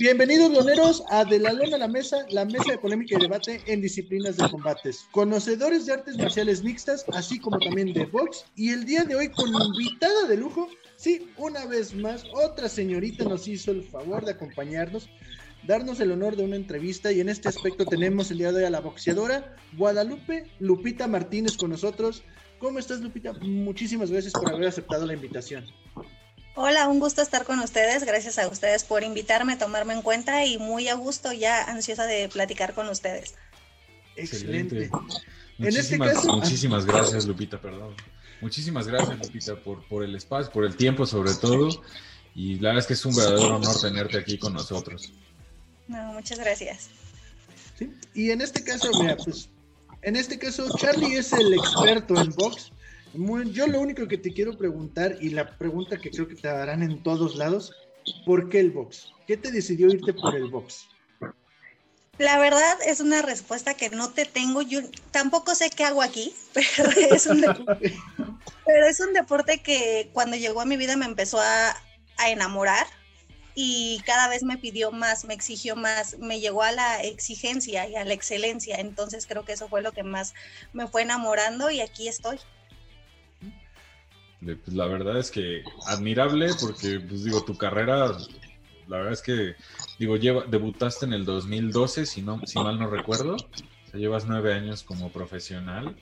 Bienvenidos, loneros, a De la Lona a la Mesa, la mesa de polémica y debate en disciplinas de combates. Conocedores de artes marciales mixtas, así como también de box. Y el día de hoy, con invitada de lujo, sí, una vez más, otra señorita nos hizo el favor de acompañarnos, darnos el honor de una entrevista. Y en este aspecto tenemos el día de hoy a la boxeadora Guadalupe Lupita Martínez con nosotros. ¿Cómo estás, Lupita? Muchísimas gracias por haber aceptado la invitación. Hola, un gusto estar con ustedes. Gracias a ustedes por invitarme, tomarme en cuenta y muy a gusto, ya ansiosa de platicar con ustedes. Excelente. Muchísimas, este muchísimas gracias, Lupita, perdón. Muchísimas gracias, Lupita, por, por el espacio, por el tiempo sobre todo. Y la verdad es que es un verdadero honor tenerte aquí con nosotros. No, muchas gracias. ¿Sí? Y en este caso, mira, pues, en este caso, Charlie es el experto en box yo lo único que te quiero preguntar, y la pregunta que creo que te darán en todos lados, ¿por qué el box? ¿Qué te decidió irte por el box? La verdad es una respuesta que no te tengo. Yo tampoco sé qué hago aquí, pero es un deporte, pero es un deporte que cuando llegó a mi vida me empezó a, a enamorar y cada vez me pidió más, me exigió más, me llegó a la exigencia y a la excelencia. Entonces creo que eso fue lo que más me fue enamorando y aquí estoy. Pues, la verdad es que admirable porque, pues digo, tu carrera, la verdad es que, digo, lleva, debutaste en el 2012, si, no, si mal no recuerdo, o sea, llevas nueve años como profesional,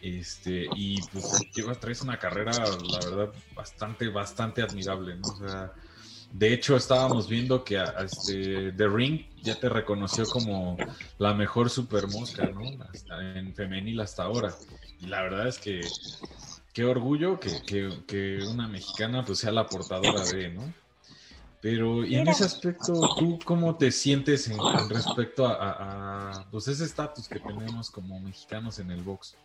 este, y pues llevas, traes una carrera, la verdad, bastante, bastante admirable. O sea, de hecho, estábamos viendo que este, The Ring ya te reconoció como la mejor super mosca, ¿no? en femenil hasta ahora. Y la verdad es que qué orgullo que, una mexicana pues sea la portadora de, ¿no? Pero, y en ese aspecto, ¿tú cómo te sientes en, respecto a, pues ese estatus que tenemos como mexicanos en el box?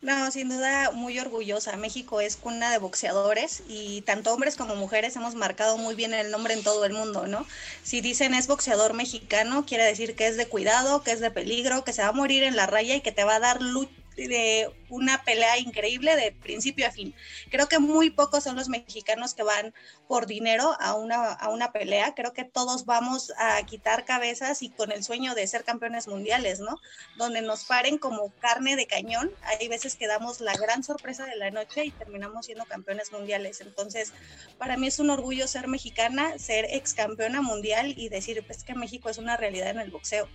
No, sin duda muy orgullosa. México es cuna de boxeadores y tanto hombres como mujeres hemos marcado muy bien el nombre en todo el mundo, ¿no? Si dicen es boxeador mexicano, quiere decir que es de cuidado, que es de peligro, que se va a morir en la raya y que te va a dar lucha de una pelea increíble de principio a fin. Creo que muy pocos son los mexicanos que van por dinero a una, a una pelea. Creo que todos vamos a quitar cabezas y con el sueño de ser campeones mundiales, ¿no? Donde nos paren como carne de cañón. Hay veces que damos la gran sorpresa de la noche y terminamos siendo campeones mundiales. Entonces, para mí es un orgullo ser mexicana, ser ex campeona mundial y decir, pues que México es una realidad en el boxeo.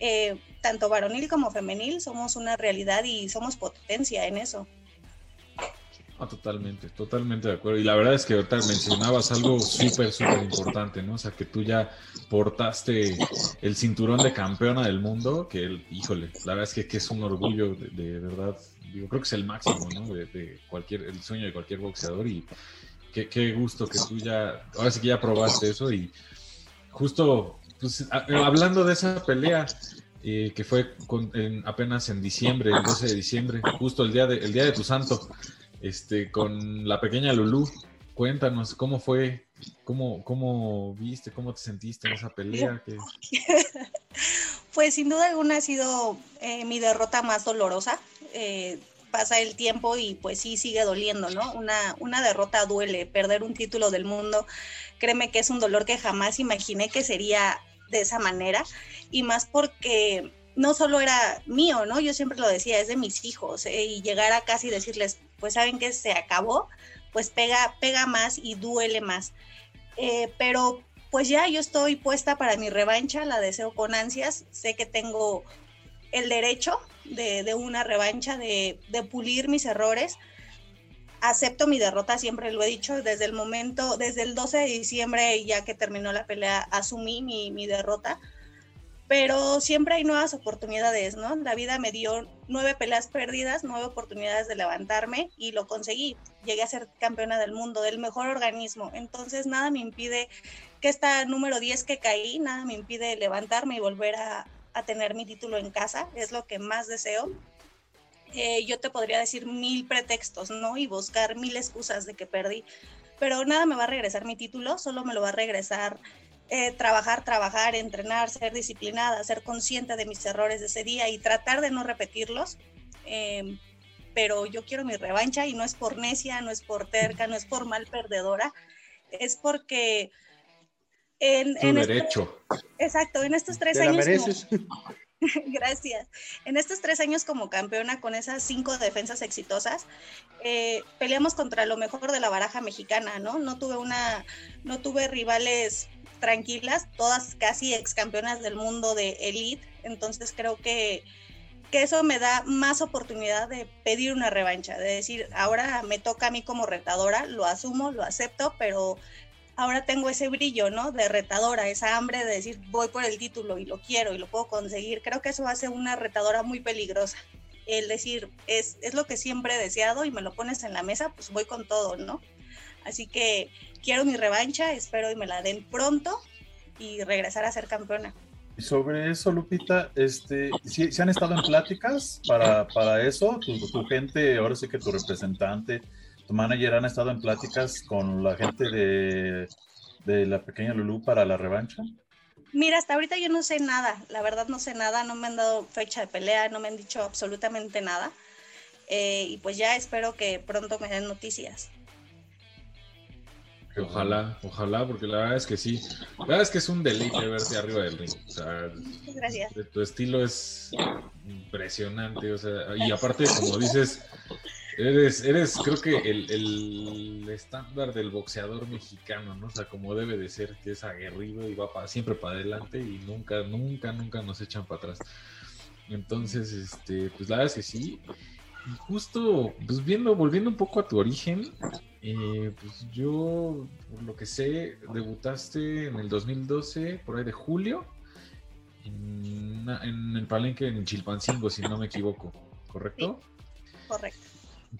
Eh, tanto varonil como femenil, somos una realidad y somos potencia en eso. Ah, totalmente, totalmente de acuerdo. Y la verdad es que ahorita mencionabas algo súper, súper importante, ¿no? O sea, que tú ya portaste el cinturón de campeona del mundo, que, híjole, la verdad es que, es un orgullo, de, verdad, digo, creo que es el máximo, ¿no? De, cualquier, el sueño de cualquier boxeador y qué, qué gusto que tú ya, ahora sí que ya probaste eso y justo pues, hablando de esa pelea eh, que fue apenas en diciembre, el 12 de diciembre, justo el día de, el día de tu santo, este, con la pequeña Lulú, cuéntanos cómo fue, cómo, cómo viste, cómo te sentiste en esa pelea. Pues sin duda alguna ha sido eh, mi derrota más dolorosa. Eh, pasa el tiempo y pues sí sigue doliendo, ¿no? Una, una derrota duele, perder un título del mundo, créeme que es un dolor que jamás imaginé que sería de esa manera y más porque no solo era mío, ¿no? Yo siempre lo decía, es de mis hijos ¿eh? y llegar a casa y decirles, pues saben que se acabó, pues pega, pega más y duele más. Eh, pero pues ya yo estoy puesta para mi revancha, la deseo con ansias, sé que tengo el derecho de, de una revancha, de, de pulir mis errores, acepto mi derrota, siempre lo he dicho, desde el momento, desde el 12 de diciembre, ya que terminó la pelea, asumí mi, mi derrota, pero siempre hay nuevas oportunidades, ¿no? La vida me dio nueve peleas perdidas, nueve oportunidades de levantarme y lo conseguí. Llegué a ser campeona del mundo, del mejor organismo. Entonces, nada me impide que esta número 10 que caí, nada me impide levantarme y volver a, a tener mi título en casa. Es lo que más deseo. Eh, yo te podría decir mil pretextos, ¿no? Y buscar mil excusas de que perdí. Pero nada me va a regresar mi título, solo me lo va a regresar eh, trabajar, trabajar, entrenar, ser disciplinada, ser consciente de mis errores de ese día y tratar de no repetirlos. Em, pero yo quiero mi revancha y no es por necia, no es por terca, no es por mal perdedora, es porque En, en exacto, en estos tres Te la años. como- mereces. Gracias. En estos tres años como campeona con esas cinco defensas exitosas, eh, peleamos contra lo mejor de la baraja mexicana, ¿no? No tuve una, no tuve rivales tranquilas, todas casi ex campeonas del mundo de elite, entonces creo que, que eso me da más oportunidad de pedir una revancha, de decir, ahora me toca a mí como retadora, lo asumo, lo acepto, pero ahora tengo ese brillo, ¿no? De retadora, esa hambre de decir, voy por el título y lo quiero y lo puedo conseguir. Creo que eso hace una retadora muy peligrosa. El decir, es, es lo que siempre he deseado y me lo pones en la mesa, pues voy con todo, ¿no? Así que quiero mi revancha, espero y me la den pronto y regresar a ser campeona. Sobre eso, Lupita, este, ¿sí, sí han estado en pláticas para, para eso? ¿Tu, tu gente, ahora sí que tu representante, tu manager han estado en pláticas con la gente de, de la pequeña Lulú para la revancha? Mira, hasta ahorita yo no sé nada, la verdad no sé nada, no me han dado fecha de pelea, no me han dicho absolutamente nada. Eh, y pues ya espero que pronto me den noticias. Ojalá, ojalá, porque la verdad es que sí. La verdad es que es un deleite verte arriba del ring. O sea, Muchas gracias. de- tu estilo es impresionante. O sea, y aparte, como dices, eres, eres creo que el, el estándar del boxeador mexicano, ¿no? O sea, como debe de ser, que es aguerrido y va pa- siempre para adelante y nunca, nunca, nunca nos echan para atrás. Entonces, este, pues la verdad es que sí. Y justo, pues viendo, volviendo un poco a tu origen, eh, pues yo, por lo que sé, debutaste en el 2012, por ahí de julio, en, en el palenque en Chilpancingo, si no me equivoco, ¿correcto? Correcto.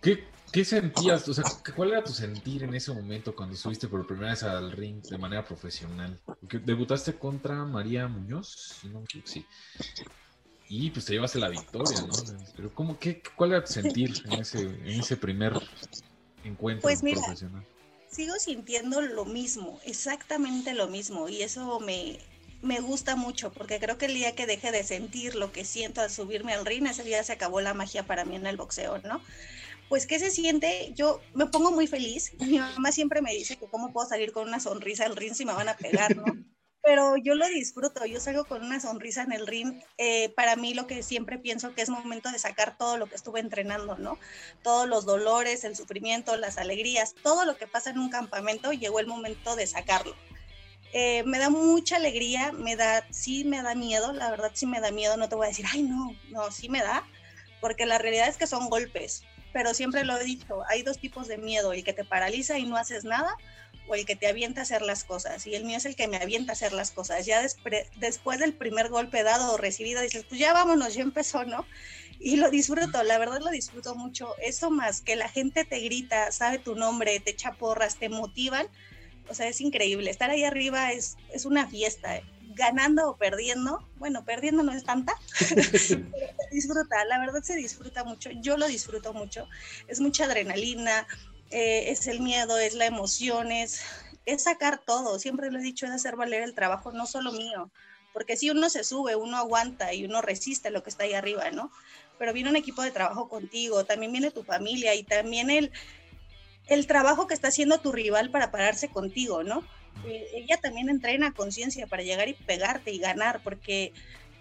¿Qué, qué sentías? O sea, ¿cuál era tu sentir en ese momento cuando subiste por primera vez al ring de manera profesional? Porque debutaste contra María Muñoz, no sí. Y pues te llevaste la victoria, ¿no? Pero ¿cómo, qué, ¿cuál era tu sentir en ese, en ese primer encuentro Pues mira, profesional? Sigo sintiendo lo mismo, exactamente lo mismo, y eso me, me gusta mucho, porque creo que el día que deje de sentir lo que siento al subirme al ring, ese día se acabó la magia para mí en el boxeo, ¿no? Pues, ¿qué se siente? Yo me pongo muy feliz. Mi mamá siempre me dice que cómo puedo salir con una sonrisa al ring si me van a pegar, ¿no? Pero yo lo disfruto, yo salgo con una sonrisa en el ring. Eh, para mí lo que siempre pienso que es momento de sacar todo lo que estuve entrenando, ¿no? Todos los dolores, el sufrimiento, las alegrías, todo lo que pasa en un campamento, llegó el momento de sacarlo. Eh, me da mucha alegría, me da, sí me da miedo, la verdad sí me da miedo, no te voy a decir, ay no, no, sí me da, porque la realidad es que son golpes, pero siempre lo he dicho, hay dos tipos de miedo, el que te paraliza y no haces nada, o el que te avienta a hacer las cosas, y el mío es el que me avienta a hacer las cosas, ya después del primer golpe dado o recibido, dices, pues ya vámonos, ya empezó, ¿no? Y lo disfruto, la verdad lo disfruto mucho, eso más que la gente te grita, sabe tu nombre, te echa porras, te motivan, o sea, es increíble. Estar ahí arriba es, es una fiesta. ¿eh? Ganando o perdiendo, bueno, perdiendo no es tanta, pero se disfruta, la verdad se disfruta mucho. Yo lo disfruto mucho. Es mucha adrenalina, eh, es el miedo, es la emoción, es, es sacar todo. Siempre lo he dicho, es hacer valer el trabajo, no solo mío. Porque si uno se sube, uno aguanta y uno resiste lo que está ahí arriba, ¿no? Pero viene un equipo de trabajo contigo, también viene tu familia y también el, el trabajo que está haciendo tu rival para pararse contigo, ¿no? Eh, ella también entrena conciencia para llegar y pegarte y ganar, porque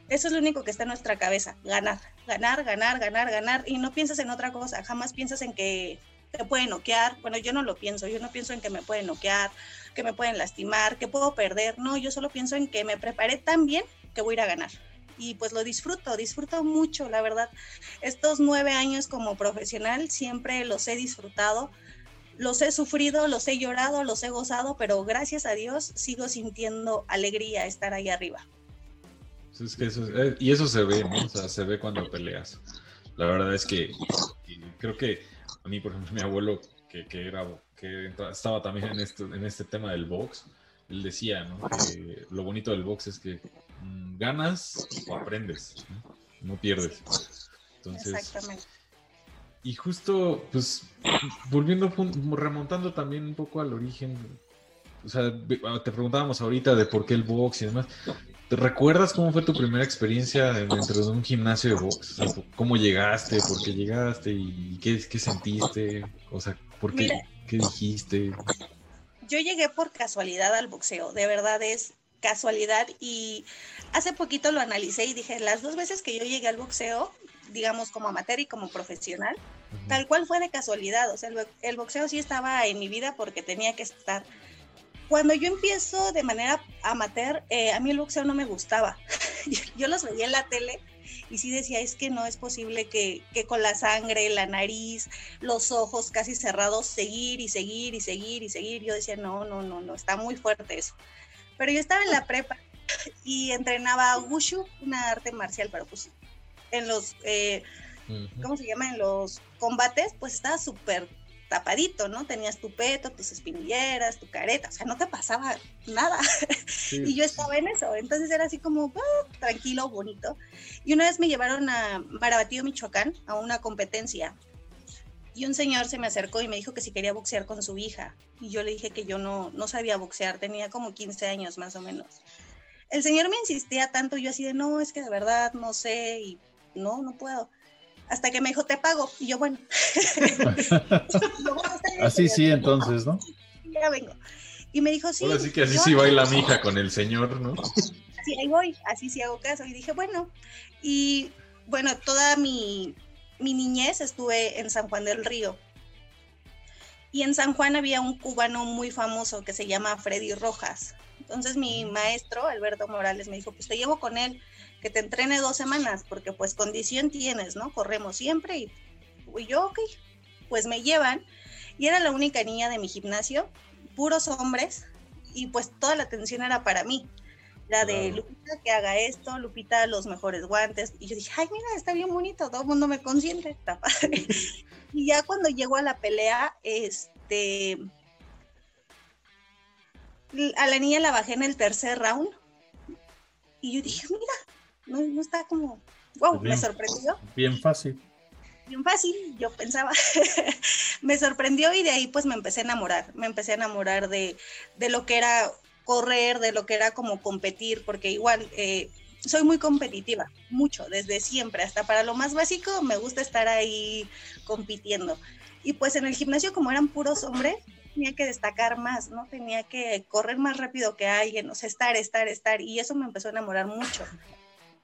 eso es lo único que está en nuestra cabeza, ganar, ganar, ganar, ganar, ganar, y no piensas en otra cosa, jamás piensas en que te pueden noquear, bueno, yo no lo pienso, yo no pienso en que me pueden noquear, que me pueden lastimar, que puedo perder, no, yo solo pienso en que me preparé tan bien que voy a ir a ganar. Y pues lo disfruto, disfruto mucho, la verdad. Estos nueve años como profesional siempre los he disfrutado los he sufrido, los he llorado, los he gozado, pero gracias a Dios sigo sintiendo alegría estar ahí arriba. Es que eso, eh, y eso se ve, ¿no? O sea, se ve cuando peleas. La verdad es que, que creo que a mí, por ejemplo, mi abuelo, que, que era, que estaba también en este, en este tema del box, él decía, ¿no? Que lo bonito del box es que mm, ganas o aprendes, ¿no? no pierdes. Entonces, Exactamente. Y justo, pues, volviendo, remontando también un poco al origen, o sea, te preguntábamos ahorita de por qué el box y demás. ¿Te recuerdas cómo fue tu primera experiencia dentro de un gimnasio de box? O sea, ¿Cómo llegaste? ¿Por qué llegaste? ¿Y qué, qué sentiste? O sea, ¿por qué? Mira. ¿Qué dijiste? yo llegué por casualidad al boxeo, de verdad es casualidad y hace poquito lo analicé y dije, las dos veces que yo llegué al boxeo, digamos como amateur y como profesional, tal cual fue de casualidad, o sea, el, boxeo sí estaba en mi vida porque tenía que estar. Cuando yo empiezo de manera amateur, eh, a mí el boxeo no me gustaba. yo los veía en la tele y sí decía, es que no es posible que, que, con la sangre, la nariz, los ojos casi cerrados, seguir y seguir y seguir y seguir. Yo decía, no, no, no, no, está muy fuerte eso. Pero yo estaba en la prepa y entrenaba Wushu, una arte marcial, pero pues en los, eh, ¿cómo se llama? En los combates, pues estaba súper tapadito, ¿no? Tenías tu peto, tus espinilleras, tu careta, o sea, no te pasaba nada. y yo estaba en eso, entonces era así como ah, tranquilo, bonito. Y una vez me llevaron a Marabatío, Michoacán, a una competencia. Y un señor se me acercó y me dijo que si quería boxear con su hija. Y yo le dije que yo no, no sabía boxear, tenía como 15 años más o menos. El señor me insistía tanto, yo así de, no, es que de verdad no sé y no, no puedo hasta que me dijo, te pago. Y yo, bueno. así sí, entonces, ¿no? Ya vengo. Y me dijo, sí. Ahora sí que así sí baila mi hija con el señor, ¿no? Así ahí voy, así sí hago caso. Y dije, bueno. Y bueno, toda mi, mi niñez estuve en San Juan del Río. Y en San Juan había un cubano muy famoso que se llama Freddy Rojas. Entonces mi maestro, Alberto Morales, me dijo, pues te llevo con él que te entrene dos semanas, porque pues condición tienes, ¿no? Corremos siempre y, yo, ok, pues me llevan y era la única niña de mi gimnasio, puros hombres y pues toda la atención era para mí. La de Lupita que haga esto, Lupita los mejores guantes. Y yo dije, ay, mira, está bien bonito, todo el mundo me consiente, está padre. y ya cuando llego a la pelea, este, a la niña la bajé en el tercer round. Y yo dije, mira, no, no está como, wow, me sorprendió. Bien fácil. Bien fácil, yo pensaba. me sorprendió y de ahí pues me empecé a enamorar, me empecé a enamorar de, de lo que era correr, de lo que era como competir, porque igual eh, soy muy competitiva, mucho, desde siempre, hasta para lo más básico me gusta estar ahí compitiendo. Y pues en el gimnasio como eran puros hombres, tenía que destacar más, ¿no? Tenía que correr más rápido que alguien, o sea, estar, estar, estar, y eso me empezó a enamorar mucho.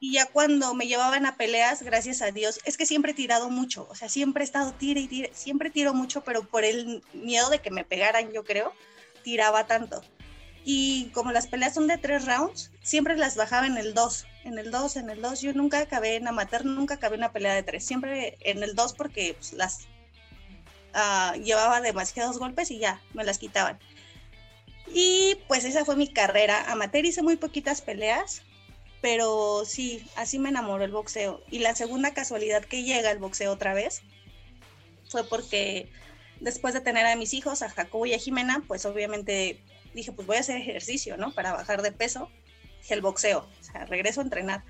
Y ya cuando me llevaban a peleas, gracias a Dios, es que siempre he tirado mucho, o sea, siempre he estado tira y tira, siempre tiro mucho, pero por el miedo de que me pegaran, yo creo, tiraba tanto. Y como las peleas son de tres rounds, siempre las bajaba en el dos, en el dos, en el dos. Yo nunca acabé en amateur, nunca acabé una pelea de tres, siempre en el dos porque pues, las uh, llevaba demasiados golpes y ya, me las quitaban. Y pues esa fue mi carrera. Amateur hice muy poquitas peleas, pero sí, así me enamoró el boxeo. Y la segunda casualidad que llega el boxeo otra vez fue porque después de tener a mis hijos, a Jacobo y a Jimena, pues obviamente dije, pues voy a hacer ejercicio, ¿no? Para bajar de peso. Dije, el boxeo, o sea, regreso a entrenar.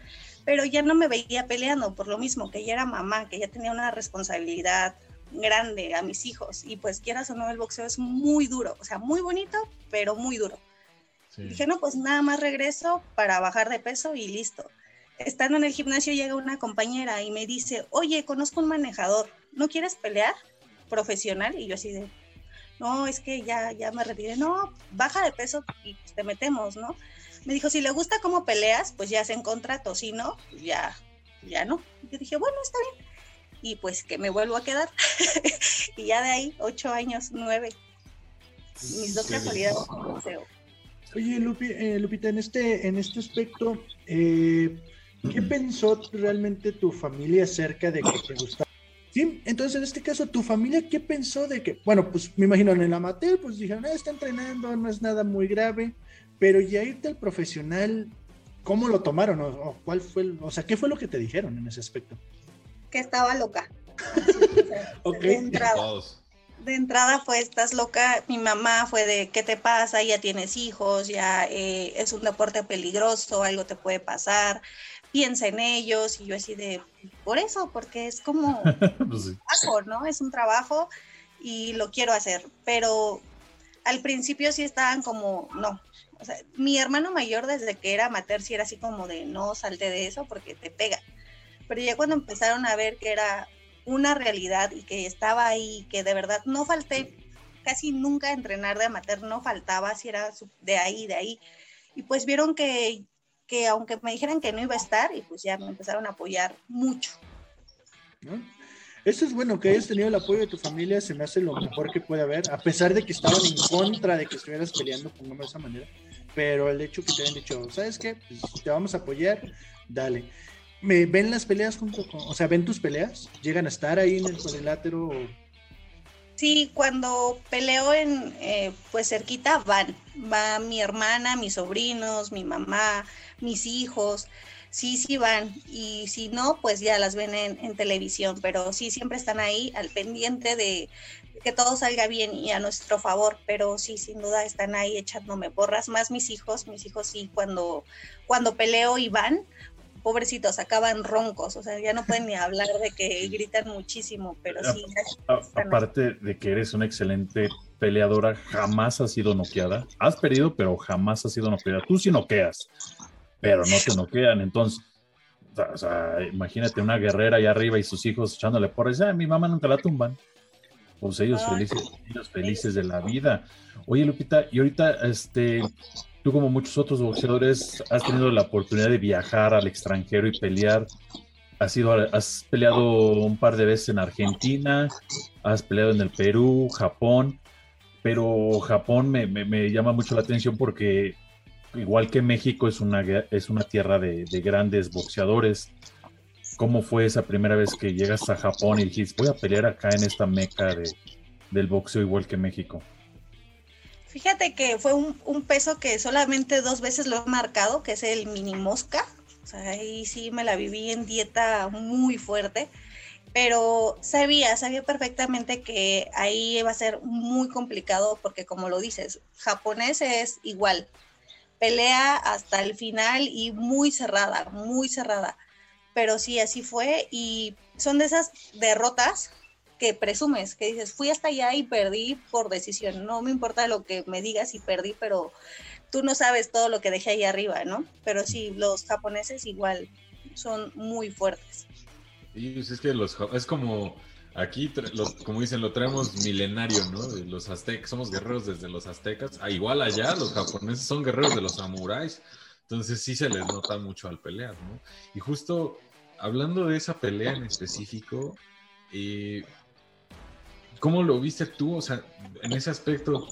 Pero ya no me veía peleando por lo mismo, que ya era mamá, que ya tenía una responsabilidad grande a mis hijos. Y pues quieras o no, el boxeo es muy duro, o sea, muy bonito, pero muy duro. Dije, no, pues nada más regreso para bajar de peso y listo. Estando en el gimnasio llega una compañera y me dice, oye, conozco un manejador, ¿no quieres pelear profesional? Y yo así de, no, es que ya, ya me retiré, no, baja de peso y te metemos, ¿no? Me dijo, si le gusta cómo peleas, pues ya hacen contrato, si no, pues ya, ya no. Yo dije, bueno, está bien. Y pues que me vuelvo a quedar. y ya de ahí, ocho años, nueve. Mis dos casualidades Oye, eh, Lupita, en este, en este aspecto, eh, ¿qué pensó realmente tu familia acerca de que te gustaba? Sí, entonces en este caso, ¿tu familia qué pensó de que, bueno, pues me imagino en el amateur, pues dijeron, ah, está entrenando, no es nada muy grave, pero ya irte al profesional, ¿cómo lo tomaron? ¿O, cuál fue, o sea, qué fue lo que te dijeron en ese aspecto? Que estaba loca. ok de entrada fue, estás loca, mi mamá fue de, ¿qué te pasa? Ya tienes hijos, ya eh, es un deporte peligroso, algo te puede pasar, piensa en ellos, y yo así de, por eso, porque es como pues trabajo, ¿no? Es un trabajo y lo quiero hacer, pero al principio sí estaban como, no, o sea, mi hermano mayor desde que era amateur sí era así como de, no salte de eso porque te pega, pero ya cuando empezaron a ver que era una realidad y que estaba ahí, que de verdad no falté casi nunca entrenar de amateur, no faltaba, si era de ahí, de ahí. Y pues vieron que, que aunque me dijeran que no iba a estar, y pues ya me empezaron a apoyar mucho. Eso es bueno, que hayas tenido el apoyo de tu familia, se me hace lo mejor que puede haber, a pesar de que estaban en contra de que estuvieras peleando, pongámoslo de esa manera, pero el hecho que te hayan dicho, ¿sabes qué? Pues te vamos a apoyar, dale. ¿Me ven las peleas o sea, ven tus peleas? ¿Llegan a estar ahí en el cuadrilátero? Sí, cuando peleo en, eh, pues cerquita van, va mi hermana, mis sobrinos, mi mamá, mis hijos, sí, sí van. Y si no, pues ya las ven en, televisión, pero sí, siempre están ahí al pendiente de que todo salga bien y a nuestro favor, pero sí, sin duda están ahí echándome porras, más mis hijos, mis hijos sí, cuando, cuando peleo y van, pobrecitos, acaban roncos, o sea, ya no pueden ni hablar de que gritan muchísimo, pero sí. aparte de que eres una excelente peleadora, jamás has sido noqueada. Has perdido, pero jamás has sido noqueada. Tú sí noqueas pero no te noquean. Entonces, o sea, imagínate una guerrera allá arriba y sus hijos echándole por eso, mi mamá nunca la tumban. Pues ellos felices, ellos felices de la vida. Oye, Lupita, y ahorita, este, tú como muchos otros boxeadores, has tenido la oportunidad de viajar al extranjero y pelear. Has, sido, has peleado un par de veces en Argentina, has peleado en el Perú, Japón, pero Japón me, me llama mucho la atención porque igual que México, es una, es una tierra de, grandes boxeadores. ¿Cómo fue esa primera vez que llegas a Japón y dijiste, voy a pelear acá en esta meca del boxeo igual que México? Fíjate que fue un, peso que solamente dos veces lo he marcado, que es el mini mosca. O sea, ahí sí me la viví en dieta muy fuerte, pero sabía, sabía perfectamente que ahí iba a ser muy complicado porque como lo dices, japonés es igual, pelea hasta el final y muy cerrada, muy cerrada. Pero sí, así fue y son de esas derrotas que presumes, que dices, fui hasta allá y perdí por decisión. No me importa lo que me digas y perdí, pero tú no sabes todo lo que dejé ahí arriba, ¿no? Pero sí, los japoneses igual son muy fuertes. Y es que los es como Aquí, como dicen, lo traemos milenario, ¿no? los aztecas, somos guerreros desde los aztecas. Ah, igual allá, los japoneses son guerreros de los samuráis. Entonces sí se les nota mucho al pelear, ¿no? Y justo hablando de esa pelea en específico, eh, ¿cómo lo viste tú? O sea, en ese aspecto,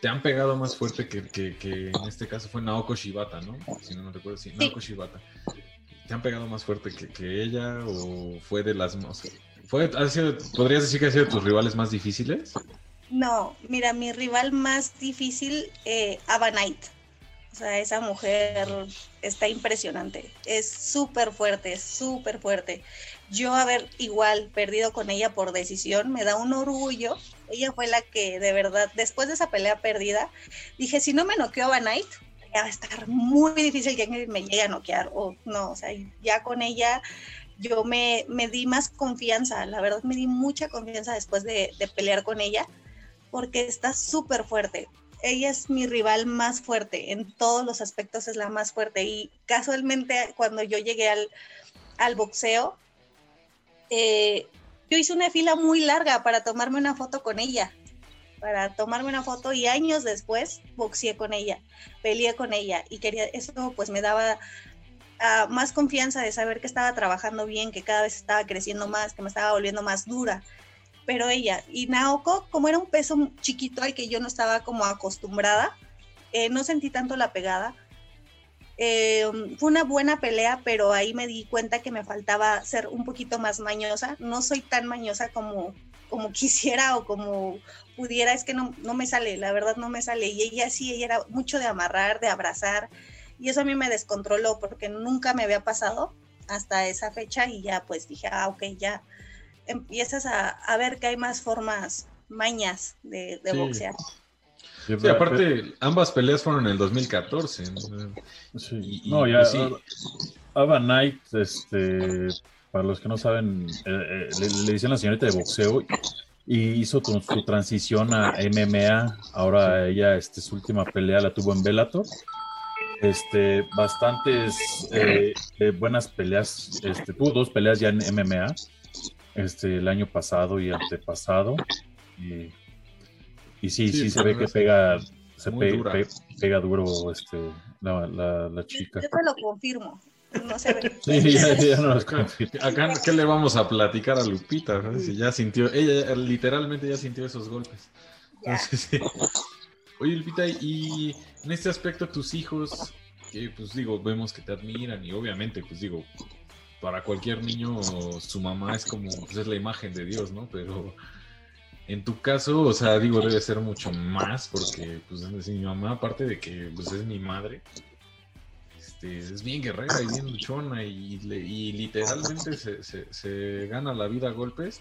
te han pegado más fuerte que, que, en este caso fue Naoko Shibata, ¿no? Si no me recuerdo, sí, Naoko Shibata. ¿Te han pegado más fuerte que, que ella o fue de las más... ¿Podrías decir que ha sido tus rivales más difíciles? No, mira, mi rival más difícil, eh, Knight. O sea, esa mujer está impresionante. Es súper fuerte, súper fuerte. Yo haber igual perdido con ella por decisión me da un orgullo. Ella fue la que de verdad, después de esa pelea perdida, dije, si no me noqueó Ava Knight, ya va a estar muy difícil que me llegue a noquear. O no, o sea, ya con ella yo me, me, di más confianza, la verdad me di mucha confianza después de, pelear con ella, porque está súper fuerte. Ella es mi rival más fuerte, en todos los aspectos es la más fuerte. Y casualmente cuando yo llegué al, al boxeo, eh, yo hice una fila muy larga para tomarme una foto con ella, para tomarme una foto y años después boxeé con ella, peleé con ella y quería, eso pues me daba más confianza de saber que estaba trabajando bien, que cada vez estaba creciendo más, que me estaba volviendo más dura. Pero ella, y Naoko, como era un peso chiquito al que yo no estaba como acostumbrada, eh, no sentí tanto la pegada. Eh, fue una buena pelea, pero ahí me di cuenta que me faltaba ser un poquito más mañosa. No soy tan mañosa como, como quisiera o como pudiera, es que no, no me sale, la verdad no me sale. Y ella sí, ella era mucho de amarrar, de abrazar, y eso a mí me descontroló porque nunca me había pasado hasta esa fecha y ya pues dije, ah, ok, ya empiezas a, ver que hay más formas, mañas de, boxear. Sí, aparte, ambas peleas fueron en el 2014. Sí. no, ya. Sí. Ava Knight, este, para los que no saben, eh, eh, le, dicen la señorita de boxeo y hizo su transición a MMA. Ahora ella, este, su última pelea la tuvo en Bellator este, bastantes eh, eh, buenas peleas. Este, tuvo dos peleas ya en MMA, este, el año pasado y antepasado. Y, Y sí, sí, Sí, se ve que pega, se pe- dura. pe- pega duro este, la, la, la chica. Yo te lo confirmo. No se ve. Sí, ya, ya no Acá, ¿qué le vamos a platicar a Lupita? no? Si ya sintió, ella literalmente ya sintió esos golpes. Entonces, sí. Oye, Lupita, y en este aspecto tus hijos, que pues digo, vemos que te admiran y obviamente, pues digo, para cualquier niño su mamá es como, pues es la imagen de Dios, ¿no? Pero en tu caso, o sea, digo, debe ser mucho más porque, pues, es mi mamá, aparte de que, pues, es mi madre, este, es bien guerrera y bien luchona y, y literalmente se, se- se gana la vida a golpes.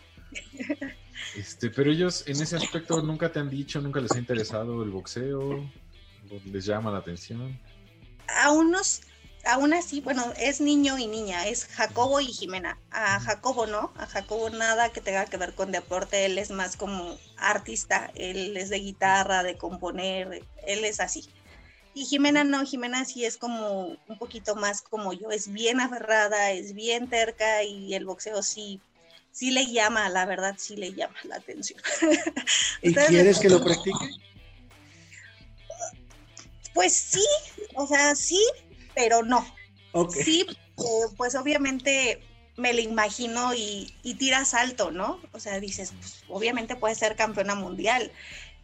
Este, pero ellos en ese aspecto nunca te han dicho, nunca les ha interesado el boxeo, les llama la atención. a unos, aún así, bueno, es niño y niña, es Jacobo y Jimena. A Jacobo no, a Jacobo nada que tenga que ver con deporte, él es más como artista, él es de guitarra, de componer, él es así. Y Jimena no, Jimena sí es como un poquito más como yo, es bien aferrada, es bien terca y el boxeo sí, sí le llama, la verdad sí le llama la atención. ¿Y quieres que lo practique? Pues sí, o sea, sí, pero no. Sí, pues obviamente me lo imagino y, y tiras alto, ¿no? O sea, dices, pues, obviamente puede ser campeona mundial.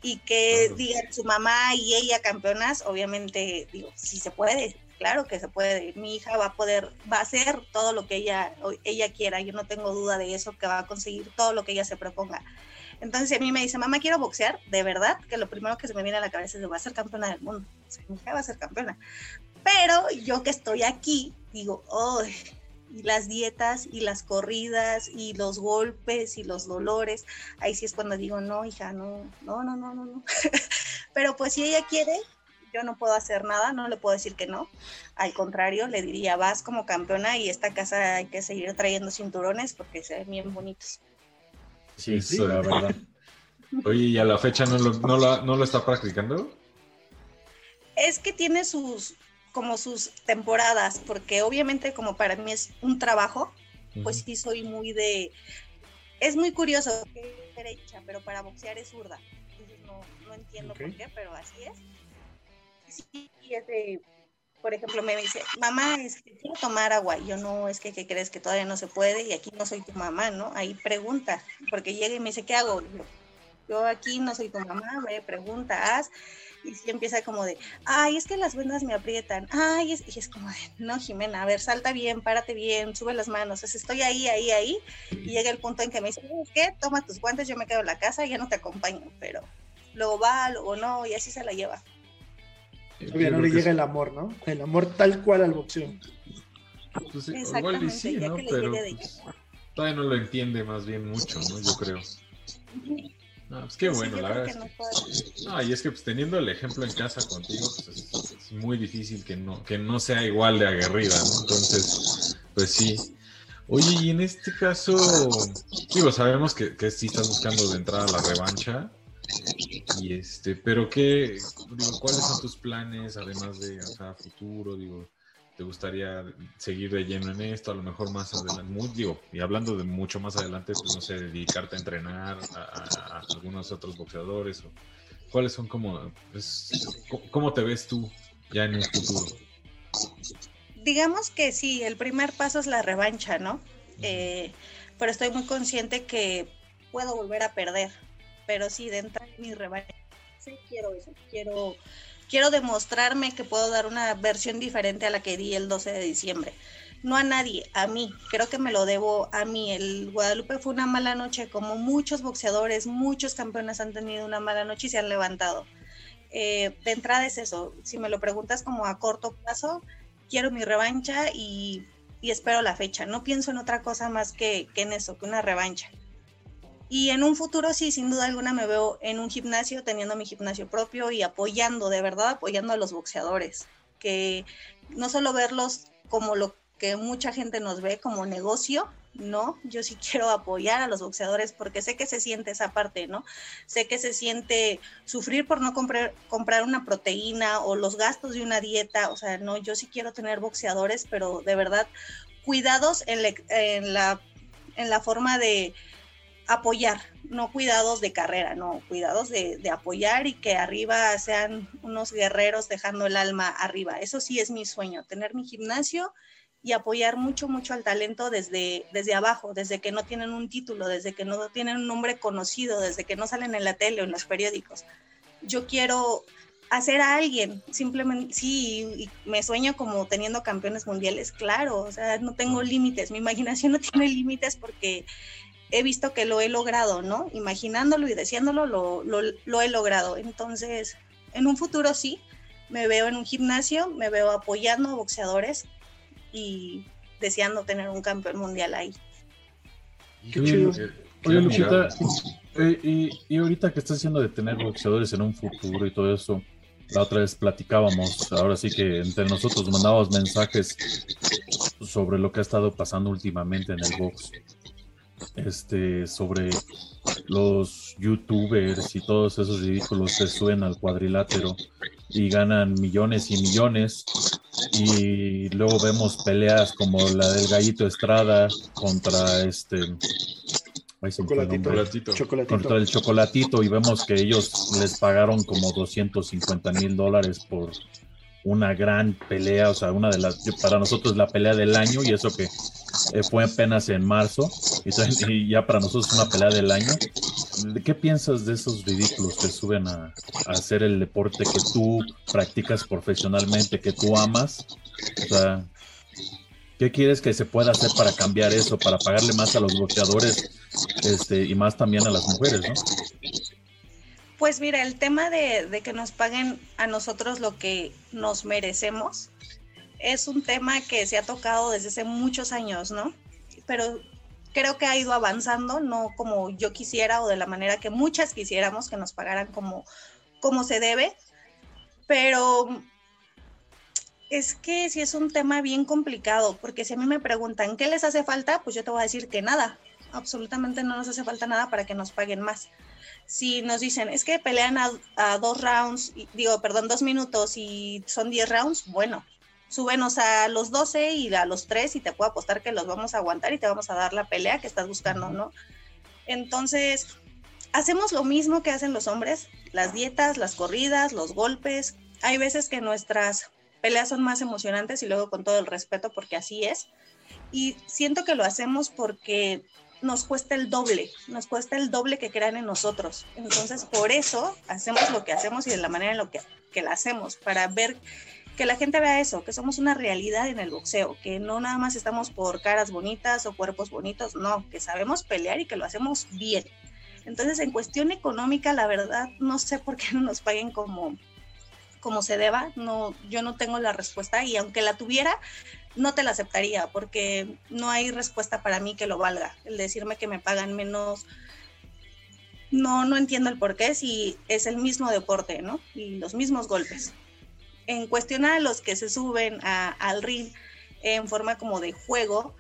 Y que Claro. digan su mamá y ella campeonas, obviamente, digo, sí se puede, claro que se puede. Mi hija va a poder, va a hacer todo lo que ella, ella quiera, yo no tengo duda de eso, que va a conseguir todo lo que ella se proponga. Entonces, a mí me dice, mamá, quiero boxear, de verdad, que lo primero que se me viene a la cabeza es, va a ser campeona del mundo. O sea, mi hija va a ser campeona. Pero yo que estoy aquí, digo, ¡ay! y las dietas y las corridas y los golpes y los dolores, ahí sí es cuando digo, no, hija, no, no, no, no, no, no. Pero pues si ella quiere, yo no puedo hacer nada, no le puedo decir que no. Al contrario, le diría, vas como campeona y esta casa hay que seguir trayendo cinturones porque se ven bien bonitos. Sí, sí, la verdad. Oye, ¿y a la fecha no lo, no la- no lo está practicando? Es que tiene sus como sus temporadas, porque obviamente como para mí es un trabajo, pues sí soy muy de... Es muy curioso que es derecha, pero para boxear es zurda. Entonces no, no entiendo por Ok. qué, pero así es. Sí, y es de, por ejemplo, me dice, mamá, es que quiero tomar agua. Y yo no, es que ¿qué crees que todavía no se puede y aquí no soy tu mamá, ¿no? Ahí pregunta, porque llega y me dice, ¿qué hago? Yo, yo aquí no soy tu mamá, ve, pregunta, haz. Y sí empieza como de, ay, es que las vendas me aprietan, ay, es, y es como de, no, Jimena, a ver, salta bien, párate bien, sube las manos, sea, estoy ahí, ahí, ahí, y llega el punto en que me dice, "¿Sabes ¿qué? Toma tus guantes, yo me quedo en la casa, ya no te acompaño, pero luego va, luego no, y así se la lleva. Todavía no le llega el amor, ¿no? El amor tal cual al boxeo. Pues sí, igual y Exactamente, sí, ¿no? Pero pues, todavía no lo entiende más bien mucho, ¿no? Yo creo. No, pues qué bueno, la verdad. que no y es que pues, teniendo el ejemplo en casa contigo, pues es, es muy difícil que no, que no sea igual de aguerrida, ¿no? Entonces, pues sí. Oye, y en este caso, digo, sabemos que, que sí estás buscando de entrada la revancha. Y este, pero qué, digo, ¿cuáles son tus planes además de o sea, futuro? Digo, ¿te gustaría seguir de lleno en esto? A lo mejor más adelante, muy, digo, y hablando de mucho más adelante, pues no sé, dedicarte a entrenar a, a- a algunos otros boxeadores o cuáles son como, pues, ¿cómo- ¿cómo te ves tú ya en un futuro? Digamos que sí, el primer paso es la revancha, ¿no? Eh, pero estoy muy consciente que puedo volver a perder. Pero sí, de entrar en mi revancha, sí quiero eso. Quiero, quiero demostrarme que puedo dar una versión diferente a la que di el 12 de diciembre. No a nadie, a mí. Creo que me lo debo a mí. El Guadalupe fue una mala noche, como muchos boxeadores, muchos campeones han tenido una mala noche y se han levantado. Eh, de entrada es eso. Si me lo preguntas como a corto plazo, quiero mi revancha y, espero la fecha. No pienso en otra cosa más que en eso, que una revancha. Y en un futuro, sí, sin duda alguna, me veo en un gimnasio, teniendo mi gimnasio propio y apoyando, de verdad, apoyando a los boxeadores. Que no solo verlos como lo que mucha gente nos ve como negocio, no, yo sí quiero apoyar a los boxeadores porque sé que se siente esa parte, ¿no? Sé que se siente sufrir por no comprar, comprar una proteína o los gastos de una dieta, o sea, no, yo sí quiero tener boxeadores, pero de verdad cuidados en la, en la, en la forma de, apoyar, no cuidados de carrera, no, cuidados de, apoyar y que arriba sean unos guerreros dejando el alma arriba. Eso sí es mi sueño, tener mi gimnasio y apoyar mucho, mucho al talento desde, desde abajo, desde que no tienen un título, desde que no tienen un nombre conocido, desde que no salen en la tele o en los periódicos. Yo quiero hacer a alguien, simplemente, sí, y me sueño como teniendo campeones mundiales, claro, o sea, no tengo límites, mi imaginación no tiene límites porque he visto que lo he logrado, ¿no? Imaginándolo y deseándolo, lo, lo, lo he logrado. Entonces, en un futuro sí, me veo en un gimnasio, me veo apoyando a boxeadores y deseando tener un campeón mundial ahí. Qué chido. Oye, Luchita, eh, y, y, ahorita que estás diciendo de tener boxeadores en un futuro y todo eso, la otra vez platicábamos, ahora sí que entre nosotros mandábamos mensajes sobre lo que ha estado pasando últimamente en el box este, sobre los youtubers y todos esos ridículos se suben al cuadrilátero y ganan millones y millones. Y luego vemos peleas como la del gallito Estrada contra este chocolatito, chocolatito. contra el chocolatito y vemos que ellos les pagaron como 250 mil dólares por una gran pelea, o sea, una de las, para nosotros la pelea del año y eso que eh, fue apenas en marzo y, ya para nosotros es una pelea del año. ¿Qué piensas de esos ridículos que suben a, hacer el deporte que tú practicas profesionalmente, que tú amas? O sea, ¿qué quieres que se pueda hacer para cambiar eso, para pagarle más a los boxeadores este, y más también a las mujeres, ¿no? Pues mira, el tema de, de, que nos paguen a nosotros lo que nos merecemos es un tema que se ha tocado desde hace muchos años, ¿no? Pero creo que ha ido avanzando, no como yo quisiera o de la manera que muchas quisiéramos que nos pagaran como, como se debe, pero es que sí es un tema bien complicado, porque si a mí me preguntan qué les hace falta, pues yo te voy a decir que nada, absolutamente no nos hace falta nada para que nos paguen más. Si nos dicen, es que pelean a, dos rounds, digo, perdón, dos minutos y son diez rounds, bueno, súbenos a los doce y a los tres y te puedo apostar que los vamos a aguantar y te vamos a dar la pelea que estás buscando, ¿no? Entonces, hacemos lo mismo que hacen los hombres, las dietas, las corridas, los golpes. Hay veces que nuestras peleas son más emocionantes y luego con todo el respeto porque así es. Y siento que lo hacemos porque nos cuesta el doble, nos cuesta el doble que crean en nosotros. Entonces, por eso hacemos lo que hacemos y de la manera en lo que, que la hacemos, para ver que la gente vea eso, que somos una realidad en el boxeo, que no nada más estamos por caras bonitas o cuerpos bonitos, no, que sabemos pelear y que lo hacemos bien. Entonces, en cuestión económica, la verdad, no sé por qué no nos paguen como, como se deba, no, yo no tengo la respuesta y aunque la tuviera, no te la aceptaría porque no hay respuesta para mí que lo valga. El decirme que me pagan menos, no, no entiendo el por qué si es el mismo deporte, ¿no? Y los mismos golpes. En cuestión a los que se suben al ring en forma como de juego,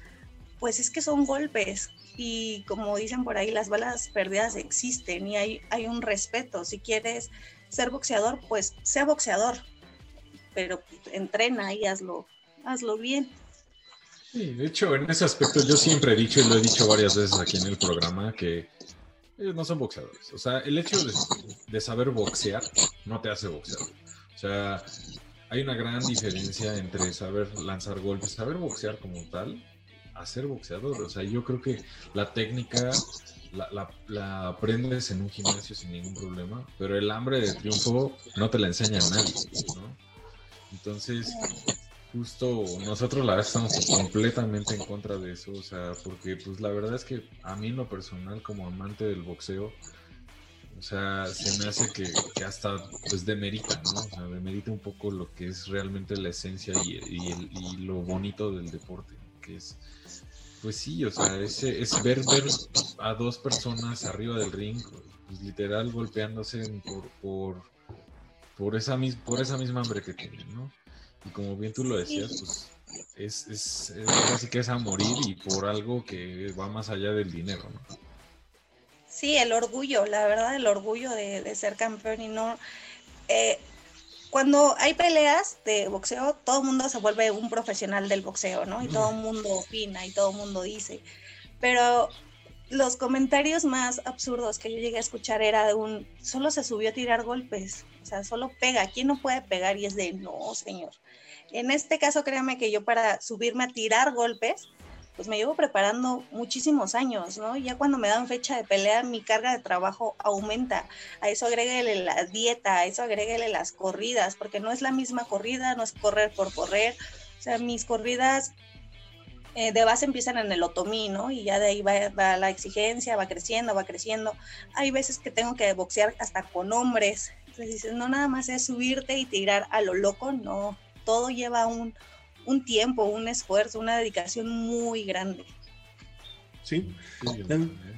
pues es que son golpes y como dicen por ahí, las balas perdidas existen y hay, un respeto. Si quieres ser boxeador, pues sea boxeador, pero entrena y hazlo hazlo bien. Sí, de hecho, en ese aspecto yo siempre he dicho y lo he dicho varias veces aquí en el programa que ellos no son boxeadores. O sea, el hecho de, saber boxear no te hace boxeador. O sea, hay una gran diferencia entre saber lanzar golpes, saber boxear como tal, a ser boxeador. O sea, yo creo que la técnica la, la, aprendes en un gimnasio sin ningún problema, pero el hambre de triunfo no te la enseña nadie, ¿no? Entonces, justo nosotros la verdad estamos completamente en contra de eso, o sea, porque pues la verdad es que a mí en lo personal como amante del boxeo, o sea, se me hace que, hasta pues demerita, ¿no? O sea, demerita un poco lo que es realmente la esencia y, y, lo bonito del deporte, que es, pues sí, o sea, es, es ver, ver a dos personas arriba del ring, pues literal golpeándose por, por, por, esa, por esa misma hambre que tienen, ¿no? Y como bien tú lo decías, pues es, es, es casi que es a morir y por algo que va más allá del dinero, ¿no? Sí, el orgullo, la verdad, el orgullo de, ser campeón y no... Eh, cuando hay peleas de boxeo, todo el mundo se vuelve un profesional del boxeo, ¿no? Y todo el mundo opina y todo el mundo dice. Pero los comentarios más absurdos que yo llegué a escuchar era de un, solo se subió a tirar golpes, o sea, solo pega, ¿quién no puede pegar? Y es de, no, señor. En este caso, créame que yo para subirme a tirar golpes, pues me llevo preparando muchísimos años, ¿no? Ya cuando me dan fecha de pelea, mi carga de trabajo aumenta. A eso agréguele la dieta, a eso agréguele las corridas, porque no es la misma corrida, no es correr por correr. O sea, mis corridas eh, de base empiezan en el otomí, ¿no? Y ya de ahí va, va, la exigencia, va creciendo, va creciendo. Hay veces que tengo que boxear hasta con hombres. Entonces dices, no nada más es subirte y tirar a lo loco, no. Todo lleva un, un tiempo, un esfuerzo, una dedicación muy grande. Sí.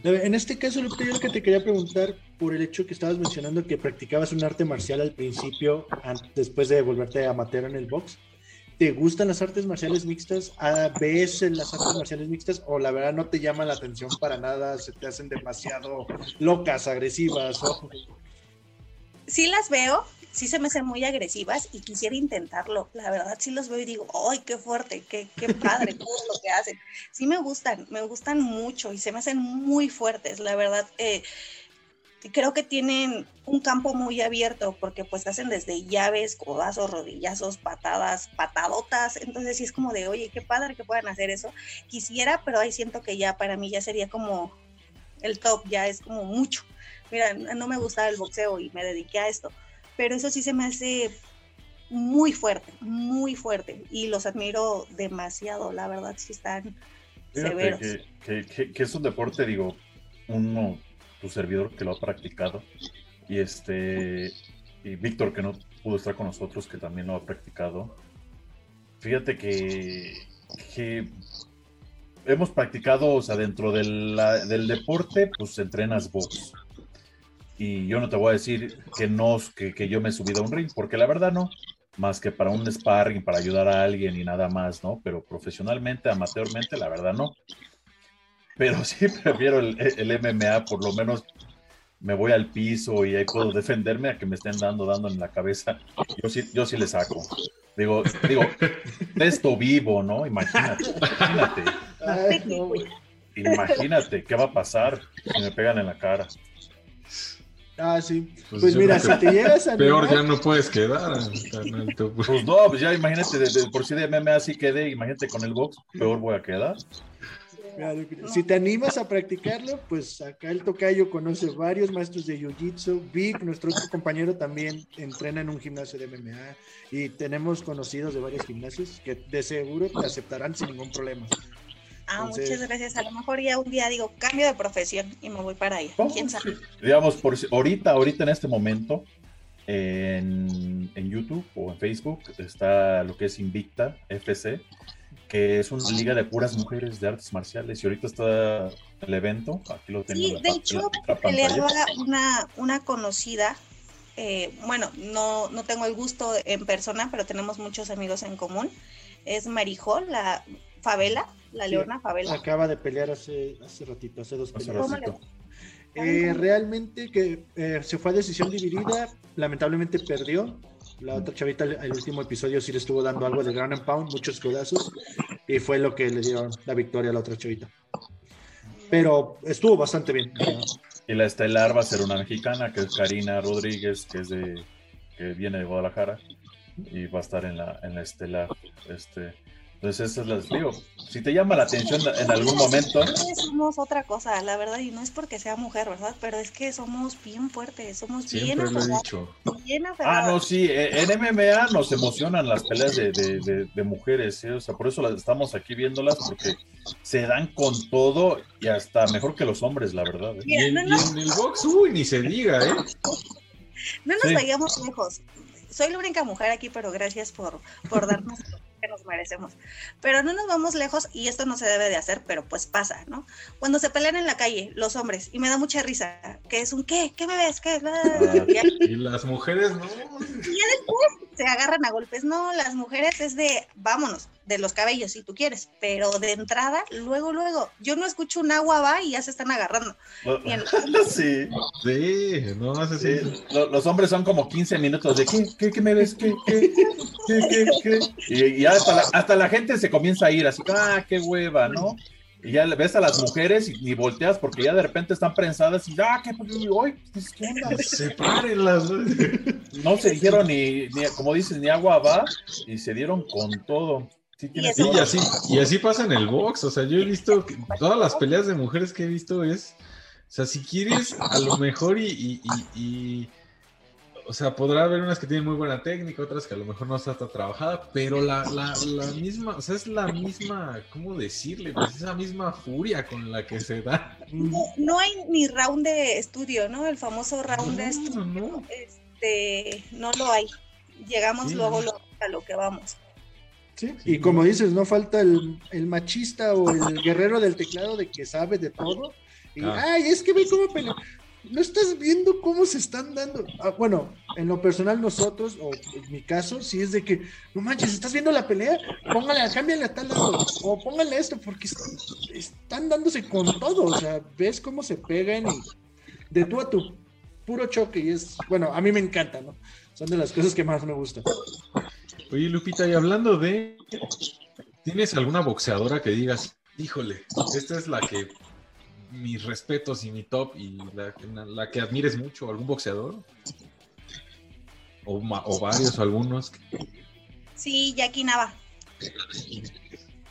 En este caso, lo que yo que te quería preguntar, por el hecho que estabas mencionando que practicabas un arte marcial al principio, después de volverte amateur en el box. ¿Te gustan las artes marciales mixtas? ¿Ves las artes marciales mixtas o la verdad no te llaman la atención para nada? ¿Se te hacen demasiado locas, agresivas? O... Sí las veo, sí se me hacen muy agresivas y quisiera intentarlo. La verdad sí los veo y digo, ¡ay, qué fuerte! ¡Qué, qué padre! todo lo que hacen! Sí me gustan, me gustan mucho y se me hacen muy fuertes. La verdad, eh, creo que tienen un campo muy abierto porque pues hacen desde llaves, codazos, rodillazos, patadas, patadotas. Entonces sí es como de, oye, qué padre que puedan hacer eso. Quisiera, pero ahí siento que ya para mí ya sería como el top, ya es como mucho. Mira, no me gustaba el boxeo y me dediqué a esto pero eso sí se me hace muy fuerte, muy fuerte, y los admiro demasiado, la verdad, sí están severos. Que, que, es un deporte, digo, uno, tu servidor que lo ha practicado, y este, y Víctor que no pudo estar con nosotros, que también lo ha practicado. Fíjate que, que hemos practicado, o sea, dentro del deporte, pues entrenas box y yo no te voy a decir que no, que, que yo me he subido a un ring, porque la verdad no, más que para un sparring, para ayudar a alguien y nada más, ¿no? Pero profesionalmente, amateurmente, la verdad no. Pero sí prefiero el, el, MMA, por lo menos me voy al piso y ahí puedo defenderme a que me estén dando, dando en la cabeza. Yo sí, yo sí le saco. Digo, digo, esto vivo, ¿no? Imagínate, imagínate. Imagínate qué va a pasar si me pegan en la cara. Ah, sí. Pues, pues mira, si te llegas a. Peor ya no puedes quedar. Pues no, pues ya imagínate, por si de MMA así quedé, imagínate con el box, peor voy a quedar. Si te animas a practicarlo, pues acá el tocayo conoce varios maestros de Jiu-Jitsu. Vic, nuestro otro compañero, también entrena en un gimnasio de MMA. Y tenemos conocidos de varios gimnasios que de seguro te aceptarán sin ningún problema. Ah, muchas gracias. A lo mejor ya un día digo cambio de profesión y me voy para ahí. ¿Quién sabe? Digamos, por ahorita, ahorita en este momento, en, en, YouTube o en Facebook está lo que es Invicta FC, que es una liga de puras mujeres de artes marciales. Y ahorita está el evento. Aquí lo tengo. Sí, de hecho, peleaba una, una conocida. Eh, bueno, no, no tengo el gusto en persona, pero tenemos muchos amigos en común. Es Marijol, la Favela la Leona Favela. Acaba de pelear hace, hace ratito, hace dos peleas. Eh, realmente que eh, se fue a decisión dividida, lamentablemente perdió. La otra chavita, el, último episodio sí le estuvo codando algo de ground and pound, muchos codazos, y fue lo que le dio la victoria a la otra chavita. Pero estuvo bastante bien. Y la estelar va a ser una mexicana, que es Karina Rodríguez, que es de que viene de Guadalajara, y va a estar en la, en la estelar. Este, entonces, eso les digo. Si te llama la atención en algún momento. Somos otra cosa, la verdad, y no es porque sea mujer, ¿verdad? Pero es que somos bien fuertes, somos bien aferrados. Bien Ah, no, sí, eh, en MMA nos emocionan las peleas de, de, de, mujeres, ¿sí? o sea, por eso las estamos aquí viéndolas, porque se dan con todo y hasta mejor que los hombres, la verdad. ¿eh? y, en, el box, uy, ni se diga, ¿eh? No nos vayamos lejos. Soy la única mujer aquí, pero gracias por, por darnos que nos merecemos. Pero no nos vamos lejos y esto no se debe de hacer, pero pues pasa, ¿no? Cuando se pelean en la calle los hombres y me da mucha risa, que es un ¿qué? ¿Qué me ves? ¿Qué? Ah, y las mujeres no. Y ya después se agarran a golpes. No, las mujeres es de vámonos, de los cabellos si tú quieres, pero de entrada, luego, luego, yo no escucho un agua va y ya se están agarrando. sí. Sí, no, no sé si. Los hombres son como 15 minutos de ¿qué? ¿Qué, qué me ves? ¿Qué? ¿Qué? ¿Qué? ¿Qué? Y, hasta, la, hasta la gente se comienza a ir así, ah, qué hueva, ¿no? y ya ves a las mujeres y, ni volteas porque ya de repente están prensadas y ah, ¿qué, hoy, ¿qué onda? Sepárenlas. No se dijeron ni, ni, como dices, ni agua va y se dieron con todo. Sí, y, así, y así pasa en el box. O sea, yo he visto que todas las peleas de mujeres que he visto es, o sea, si quieres, a lo mejor y, y o sea, podrá haber unas que tienen muy buena técnica, otras que a lo mejor no está tan trabajada, pero la, la, la misma, o sea, es la misma, ¿cómo decirle? Pues esa misma furia con la que se da. No, hay ni round de estudio, ¿no? El famoso round de estudio. No. Este, no lo hay. Llegamos luego, a lo que vamos. Sí, y como dices, no falta el, el, machista o el guerrero del teclado de que sabe de todo. Y, ah. ay, es que ve cómo pelea no estás viendo cómo se están dando. Ah, bueno, en lo personal nosotros, o en mi caso, si es de que, no manches, ¿estás viendo la pelea? Póngale, cámbiale a tal lado, o póngale esto, porque están dándose con todo, o sea, ves cómo se pegan y de tú a tu puro choque, y es, bueno, a mí me encanta, ¿no? Son de las cosas que más me gustan. Oye, Lupita, y hablando de, ¿tienes alguna boxeadora que digas, híjole, esta es la que mis respetos y mi top y la, que admires mucho, algún boxeador? O, o varios, o algunos. Sí, Jackie Nava.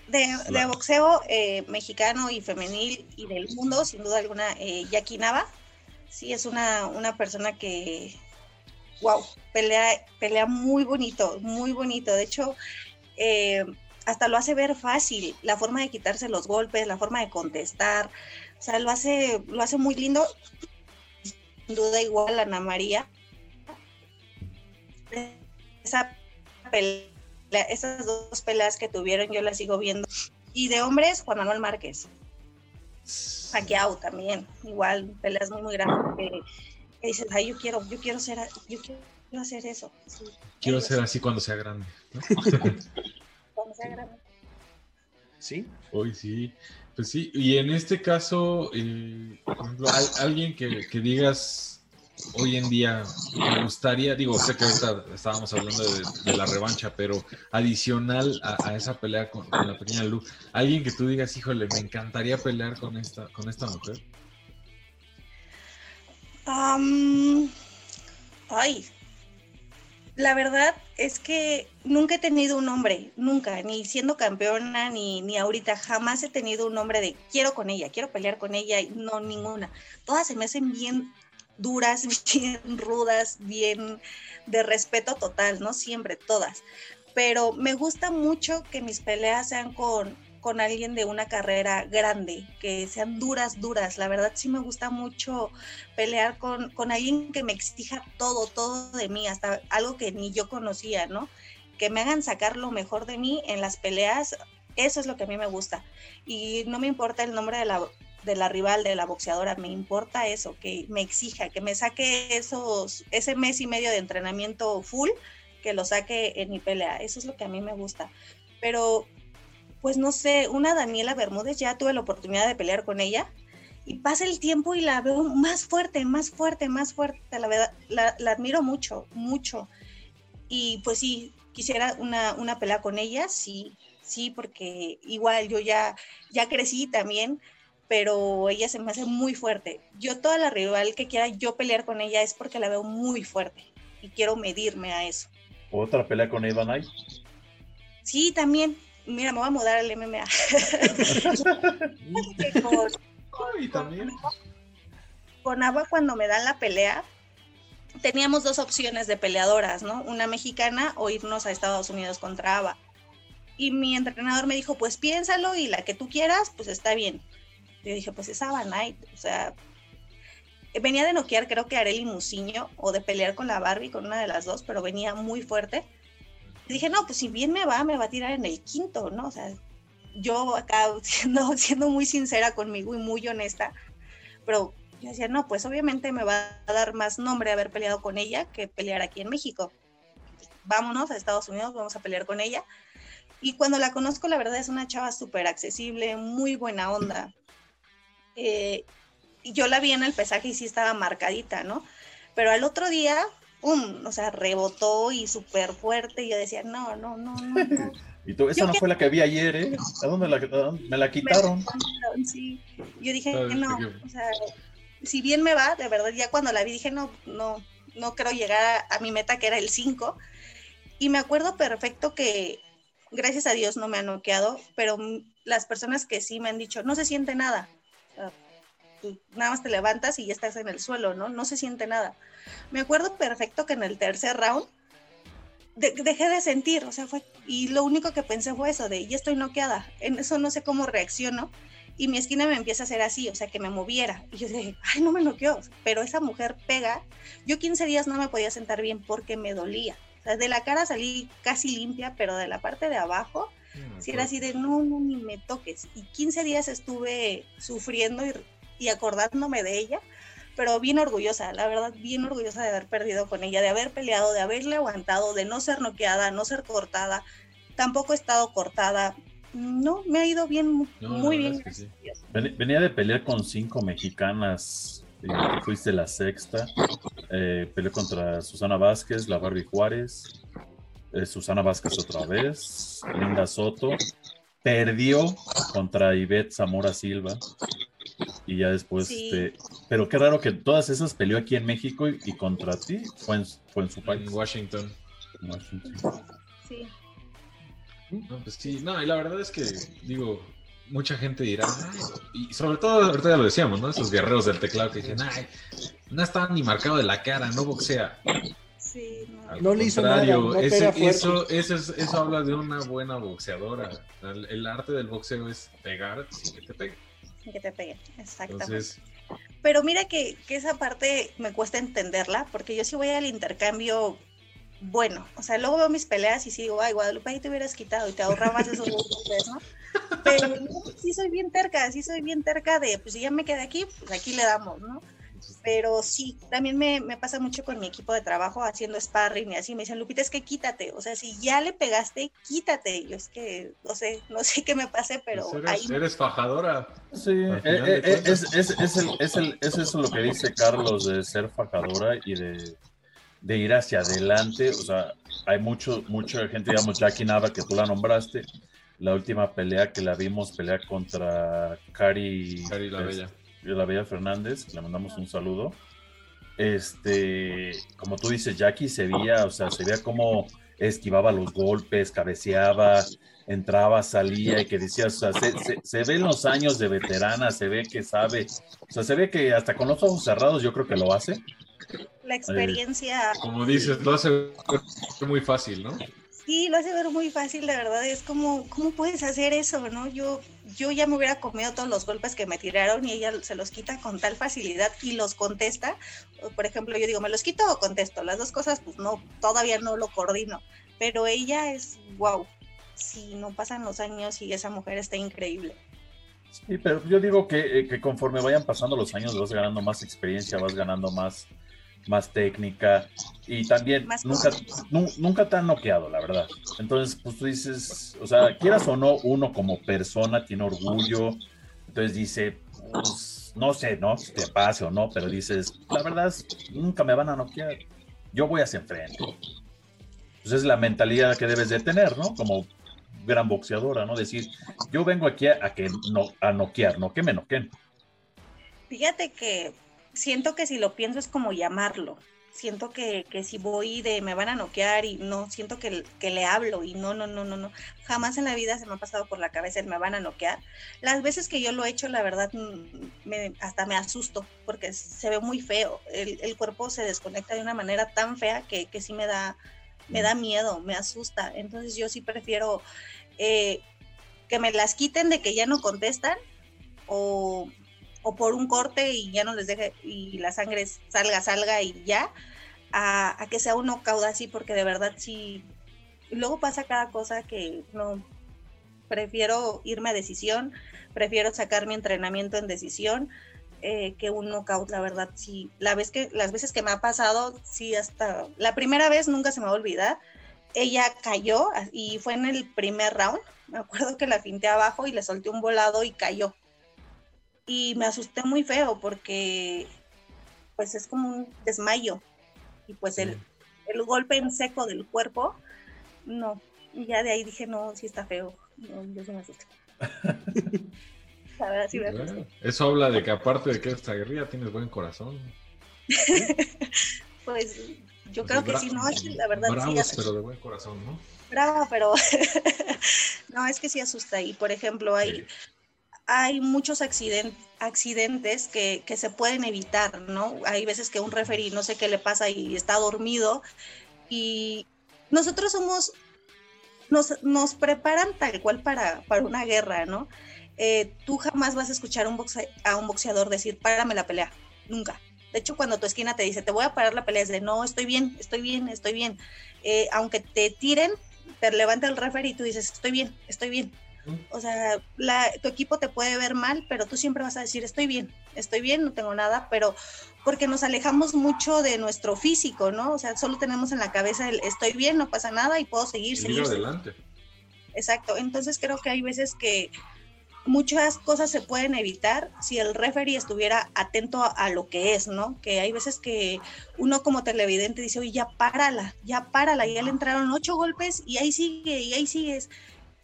De, boxeo eh, mexicano y femenil y del mundo, sin duda alguna, eh, Jackie Nava. Sí, es una, una persona que, wow, pelea, pelea muy bonito, muy bonito. De hecho, eh, hasta lo hace ver fácil, la forma de quitarse los golpes, la forma de contestar, o sea, lo hace, lo hace muy lindo. Sin duda igual Ana María. Esa pelea, esas dos peleas que tuvieron yo las sigo viendo. Y de hombres, Juan Manuel Márquez. Pacquiao también, igual, peleas muy, muy grandes dices, ay, yo quiero, yo quiero ser, yo quiero hacer eso. quiero ser así cuando sea grande. cuando sea grande. Sí. Hoy sí. Pues sí, y en este caso, eh, por ejemplo, alguien que, que, digas hoy en día me gustaría, digo, sé que ahorita estábamos hablando de, la revancha, pero adicional a, esa pelea con, la pequeña Lu, alguien que tú digas, híjole, me encantaría pelear con esta, con esta mujer. Ay, la verdad es que nunca he tenido un nombre, nunca, ni siendo campeona, ni, ni ahorita, jamás he tenido un nombre de quiero con ella, quiero pelear con ella, no, ninguna. Todas se me hacen bien duras, bien rudas, bien de respeto total, ¿no? Siempre, todas. Pero me gusta mucho que mis peleas sean con, con alguien de una carrera grande, que sean duras, duras. La verdad sí me gusta mucho pelear con, con alguien que me exija todo, todo de mí, hasta algo que ni yo conocía, ¿no? Que me hagan sacar lo mejor de mí en las peleas, eso es lo que a mí me gusta. Y no me importa el nombre de la, de la rival, de la boxeadora, me importa eso, que me exija, que me saque esos, ese mes y medio de entrenamiento full, que lo saque en mi pelea. Eso es lo que a mí me gusta. Pero pues no sé, una Daniela Bermúdez, ya tuve la oportunidad de pelear con ella y pasa el tiempo y la veo más fuerte, más fuerte, más fuerte, la verdad, la, admiro mucho, mucho. Y pues sí, quisiera una, una pelea con ella, sí, sí, porque igual yo ya, ya crecí también, pero ella se me hace muy fuerte. Yo toda la rival que quiera yo pelear con ella es porque la veo muy fuerte y quiero medirme a eso. ¿Otra pelea con Eva Knight? Sí, también, Mira, me voy a mudar al MMA. con, también. Con Agua, cuando me dan la pelea, teníamos dos opciones de peleadoras, ¿no? Una mexicana o irnos a Estados Unidos contra Ava. Y mi entrenador me dijo, pues piénsalo y la que tú quieras, pues está bien. Yo dije, pues es Ava Knight, o sea, venía de noquear creo que Areli Musiño o de pelear con la Barbie, con una de las dos, pero venía muy fuerte dije, no, pues si bien me va, me va a tirar en el quinto, ¿no? O sea, yo acá siendo, siendo muy sincera conmigo y muy honesta, pero yo decía, no, pues obviamente me va a dar más nombre haber peleado con ella que pelear aquí en México. Vámonos a Estados Unidos, vamos a pelear con ella. Y cuando la conozco, la verdad es una chava súper accesible, muy buena onda. Eh, yo la vi en el pesaje y sí estaba marcadita, ¿no? Pero al otro día ¡pum! O sea, rebotó y súper fuerte. Y yo decía, no, no, no, no, Y tú, esa no fue la que vi ayer, ¿eh? ¿A dónde la, me la quitaron? sí. Yo dije que no, o sea, si bien me va, de verdad, ya cuando la vi dije, no, no, no creo llegar a, mi meta que era el 5. Y me acuerdo perfecto que, gracias a Dios no me han noqueado, pero las personas que sí me han dicho, no se siente nada. Nada más te levantas y ya estás en el suelo, ¿no? No se siente nada. Me acuerdo perfecto que en el tercer round dejé de sentir, o sea, fue, y lo único que pensé fue eso, de ya estoy noqueada, en eso no sé cómo reacciono, y mi esquina me empieza a hacer así, o sea, que me moviera, y yo dije, ay, no me noqueó, pero esa mujer pega, yo 15 días no me podía sentar bien porque me dolía, o sea, de la cara salí casi limpia, pero de la parte de abajo, si era así de, no, no, ni me toques, y 15 días estuve sufriendo y, y acordándome de ella, pero bien orgullosa, la verdad, bien orgullosa de haber perdido con ella, de haber peleado, de haberle aguantado, de no ser noqueada, no ser cortada. Tampoco he estado cortada. No, me ha ido bien, muy bien. Venía de pelear con cinco mexicanas, fuiste la sexta. Eh, peleó contra Susana Vázquez, la Barbie Juárez, eh, Susana Vázquez otra vez, Linda Soto. Perdió contra Ivette Zamora Silva y ya después, este, pero qué raro que todas esas peleó aquí en México y, contra ti fue en, fue en su país. En Washington. Sí. No, pues sí, no, y la verdad es que, digo, mucha gente dirá, y sobre todo, ahorita ya lo decíamos, ¿no? Esos guerreros del teclado que dicen, ay, no está ni marcado de la cara, no boxea. Sí, no. no le hizo nada, eso, eso, eso, habla de una buena boxeadora. El, el, arte del boxeo es pegar sin que te pegue que te pegue, exactamente. Pero mira que, esa parte me cuesta entenderla, porque yo sí voy al intercambio bueno. O sea, luego veo mis peleas y sigo, ay, Guadalupe, ahí te hubieras quitado y te ahorrabas esos golpes, ¿no? Pero sí soy bien terca, sí soy bien terca de, pues si ya me quedé aquí, pues aquí le damos, ¿no? Pero sí, también me, pasa mucho con mi equipo de trabajo haciendo sparring y así. Me dicen, Lupita, es que quítate. O sea, si ya le pegaste, quítate. Yo es que no sé, no sé qué me pase, pero pues eres, ahí. Eres fajadora. Sí, eh, eh, es, es, es, el, es, el, es eso lo que dice Carlos de ser fajadora y de, de ir hacia adelante. O sea, hay mucho, mucha gente, digamos, Jackie Nava, que tú la nombraste. La última pelea que la vimos pelear contra Cari. Cari la Bella la Bella Fernández, le mandamos un saludo. Este, como tú dices, Jackie se veía, o sea, se veía como esquivaba los golpes, cabeceaba, entraba, salía y que decía, o sea, se, se, ve en los años de veterana, se ve que sabe, o sea, se ve que hasta con los ojos cerrados yo creo que lo hace. La experiencia. como dices, lo hace muy fácil, ¿no? Sí, lo hace ver muy fácil, de verdad. Es como, ¿cómo puedes hacer eso, no? Yo, yo ya me hubiera comido todos los golpes que me tiraron y ella se los quita con tal facilidad y los contesta. Por ejemplo, yo digo, ¿me los quito o contesto? Las dos cosas, pues no, todavía no lo coordino. Pero ella es, wow, si no pasan los años y esa mujer está increíble. Sí, pero yo digo que, eh, conforme vayan pasando los años vas ganando más experiencia, vas ganando más más técnica y también nunca, nunca te han noqueado, la verdad. Entonces, pues tú dices, o sea, quieras o no, uno como persona tiene orgullo, entonces dice, pues, no sé, ¿no? Si te pase o no, pero dices, la verdad, nunca me van a noquear, yo voy hacia enfrente. Pues es la mentalidad que debes de tener, ¿no? Como gran boxeadora, ¿no? Decir, yo vengo aquí a, que no, a noquear, no que me noqueen. Fíjate que siento que si lo pienso es como llamarlo. Siento que, si voy de me van a noquear y no, siento que, que, le hablo y no, no, no, no, no. Jamás en la vida se me ha pasado por la cabeza el me van a noquear. Las veces que yo lo he hecho, la verdad, mm, me, hasta me asusto porque se ve muy feo. El, cuerpo se desconecta de una manera tan fea que, que sí me da, me da miedo, me asusta. Entonces yo sí prefiero eh, que me las quiten de que ya no contestan o o por un corte y ya no les deje y la sangre salga, salga y ya, a, que sea uno cauda así, porque de verdad sí. luego pasa cada cosa que no. Prefiero irme a decisión, prefiero sacar mi entrenamiento en decisión eh, que un knockout, la verdad, sí. La vez que, las veces que me ha pasado, sí, hasta. La primera vez nunca se me va a olvidar. Ella cayó y fue en el primer round. Me acuerdo que la finté abajo y le solté un volado y cayó y me asusté muy feo porque pues es como un desmayo y pues el, el golpe en seco del cuerpo, no, Y ya de ahí dije, no, sí está feo. No, yo sí me asusto. La verdad, sí me asusté. Bueno, eso habla de que aparte de que eres aguerrida, tienes buen corazón. Pues yo O creo que sí, no, la verdad sí Bravos, asusta. pero de buen corazón, ¿no? Brava, pero no, es que sí asusta. Y por ejemplo, hay, Sí. Hay muchos accident- accidentes que, se pueden evitar, ¿no? Hay veces que un referee no sé qué le pasa y está dormido y nosotros somos, nos, preparan tal cual para, para una guerra, ¿no? Eh, tú jamás vas a escuchar a un, boxe- a un boxeador decir, párame la pelea, nunca. De hecho, cuando tu esquina te dice, te voy a parar la pelea, es de, no, estoy bien, estoy bien, estoy bien. Eh, aunque te tiren, te levanta el referee y tú dices, estoy bien, estoy bien. O sea, la- tu equipo te puede ver mal, pero tú siempre vas a decir, estoy bien, estoy bien, no tengo nada, pero porque nos alejamos mucho de nuestro físico, ¿no? O sea, solo tenemos en la cabeza el estoy bien, no pasa nada y puedo seguir, Seguir seguir. seguir". adelante. Exacto, entonces creo que hay veces que muchas cosas se pueden evitar si el referee estuviera atento a, a lo que es, ¿no? Que hay veces que uno como televidente dice, oye, ya párala, ya párala, ya le entraron ocho golpes y ahí sigue, y ahí sigues.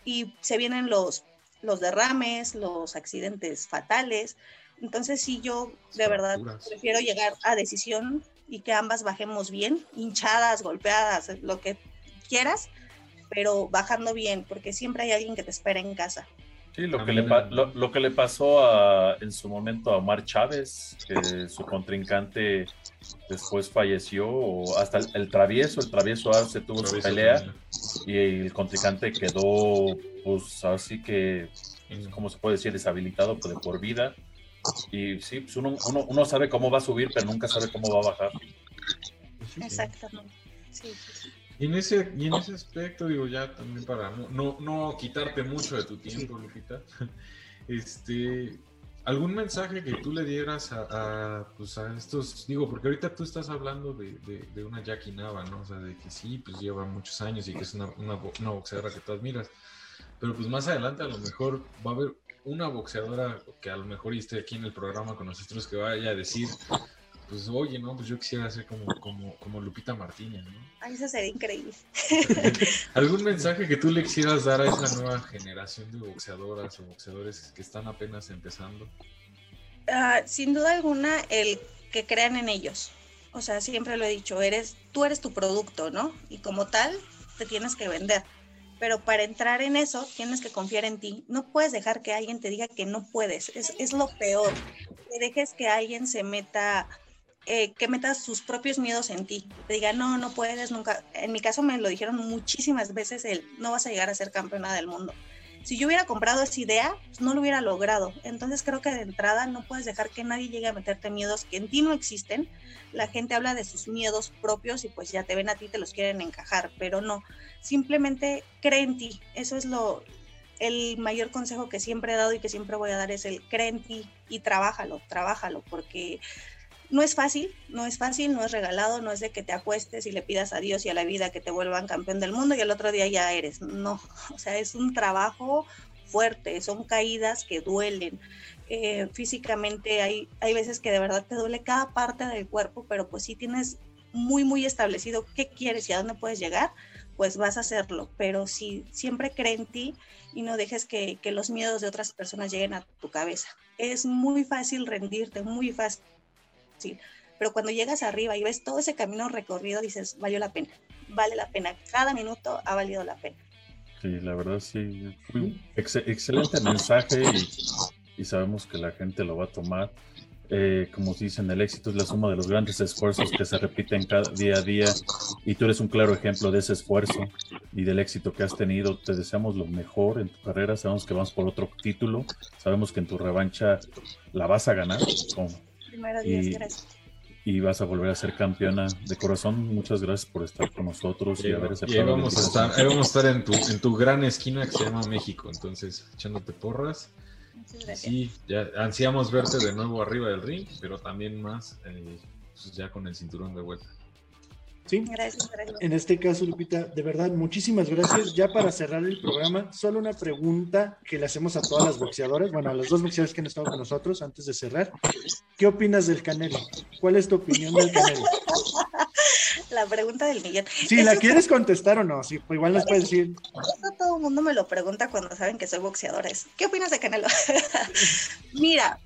Y se vienen los, los derrames, los accidentes fatales. Entonces sí, yo de verdad prefiero llegar a decisión y que ambas bajemos bien, hinchadas, golpeadas, lo que quieras, pero bajando bien, porque siempre hay alguien que te espera en casa. Sí, lo que, le lo, lo que le pasó a, en su momento a Omar Chávez, que su contrincante después falleció, o hasta el, el travieso, el travieso Arce tuvo su Travieso pelea también. y el contrincante quedó, pues así que, Mm. ¿cómo se puede decir? Deshabilitado pues, de por vida. Y sí, pues uno, uno, uno sabe cómo va a subir, pero nunca sabe cómo va a bajar. Exactamente. Sí, sí, sí. Y en ese, y en ese aspecto, digo, ya también para no, no, quitarte mucho de tu tiempo, Lupita, este, algún mensaje que tú le dieras a, a, pues a estos, digo, porque ahorita tú estás hablando de, de, de una Jackie Nava, ¿no? O sea, de que sí, pues lleva muchos años y que es una, una, una boxeadora que tú admiras, pero pues más adelante a lo mejor va a haber una boxeadora que a lo mejor esté aquí en el programa con nosotros que vaya a decir, pues oye, no, pues yo quisiera ser como, como, como Lupita Martínez, ¿no? Ay, eso sería increíble. ¿Algún mensaje que tú le quisieras dar a esa nueva generación de boxeadoras o boxeadores que están apenas empezando? Ah, sin duda alguna, el que crean en ellos. O sea, siempre lo he dicho, eres, tú eres tu producto, ¿no? Y como tal, te tienes que vender. Pero para entrar en eso, tienes que confiar en ti. No puedes dejar que alguien te diga que no puedes. Es, es lo peor. Que dejes que alguien se meta, eh, que meta sus propios miedos en ti. Te diga, no, no puedes nunca. En mi caso me lo dijeron muchísimas veces, el no vas a llegar a ser campeona del mundo. Si yo hubiera comprado esa idea, pues no lo hubiera logrado. Entonces creo que de entrada no puedes dejar que nadie llegue a meterte miedos que en ti no existen. La gente habla de sus miedos propios y pues ya te ven a ti, te los quieren encajar, pero no. Simplemente cree en ti. Eso es lo el mayor consejo que siempre he dado y que siempre voy a dar es el cree en ti y trabájalo, trabájalo, porque no es fácil, no es fácil, no es regalado, no es de que te acuestes y le pidas a Dios y a la vida que te vuelvan campeón del mundo y el otro día ya eres. No, o sea, es un trabajo fuerte, son caídas que duelen. Eh, físicamente hay, hay veces que de verdad te duele cada parte del cuerpo, pero pues si tienes muy, muy establecido qué quieres y a dónde puedes llegar, pues vas a hacerlo. Pero si siempre cree en ti y no dejes que, que los miedos de otras personas lleguen a tu cabeza. Es muy fácil rendirte, muy fácil fácil, pero cuando llegas arriba y ves todo ese camino recorrido, dices, valió la pena, vale la pena, cada minuto ha valido la pena. Sí, la verdad sí. Ex- excelente mensaje y, y sabemos que la gente lo va a tomar. Eh, como dicen, el éxito es la suma de los grandes esfuerzos que se repiten cada día a día y tú eres un claro ejemplo de ese esfuerzo y del éxito que has tenido. Te deseamos lo mejor en tu carrera. Sabemos que vamos por otro título. Sabemos que en tu revancha la vas a ganar con- Primero Dios, Y- gracias. y vas a volver a ser campeona de corazón. Muchas gracias por estar con nosotros y, Y, haber ahí aceptado la vamos a estar, ahí vamos a estar en tu, en tu gran esquina que se llama México, entonces echándote porras. Sí, ya ansiamos verte de nuevo arriba del ring, pero también más eh, pues ya con el cinturón de vuelta. Sí. Gracias, gracias. En este caso, Lupita, de verdad, muchísimas gracias. Ya para cerrar el programa, solo una pregunta que le hacemos a todas las boxeadoras, bueno, a los dos boxeadores que han estado con nosotros antes de cerrar. ¿Qué opinas del Canelo? ¿Cuál es tu opinión del Canelo? La pregunta del millón. Si la quieres contestar o no, sí, pues igual nos puedes decir. Eso todo el mundo me lo pregunta cuando saben que soy boxeadora. es, ¿Qué opinas de Canelo? Mira,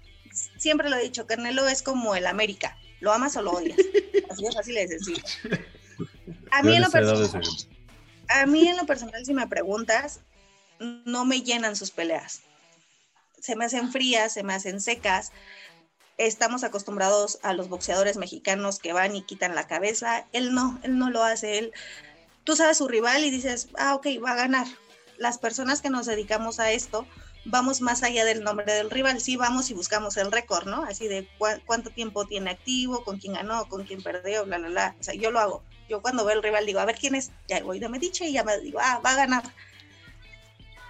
siempre lo he dicho, Canelo es como el América. ¿Lo amas o lo odias? Así de fácil de sencillo. A mí, en lo personal, a mí en lo personal, si me preguntas, no me llenan sus peleas. Se me hacen frías, se me hacen secas. Estamos acostumbrados a los boxeadores mexicanos que van y quitan la cabeza. Él no, él no lo hace. Él, tú sabes su rival y dices, ah, ok, va a ganar. Las personas que nos dedicamos a esto, vamos más allá del nombre del rival. Sí, vamos y buscamos el récord, ¿no? Así de cua- cuánto tiempo tiene activo, con quién ganó, con quién perdió, bla, bla, bla. O sea, yo lo hago. Yo cuando veo el rival digo, a ver quién es, ya voy de mediche y ya me digo, ah, va a ganar.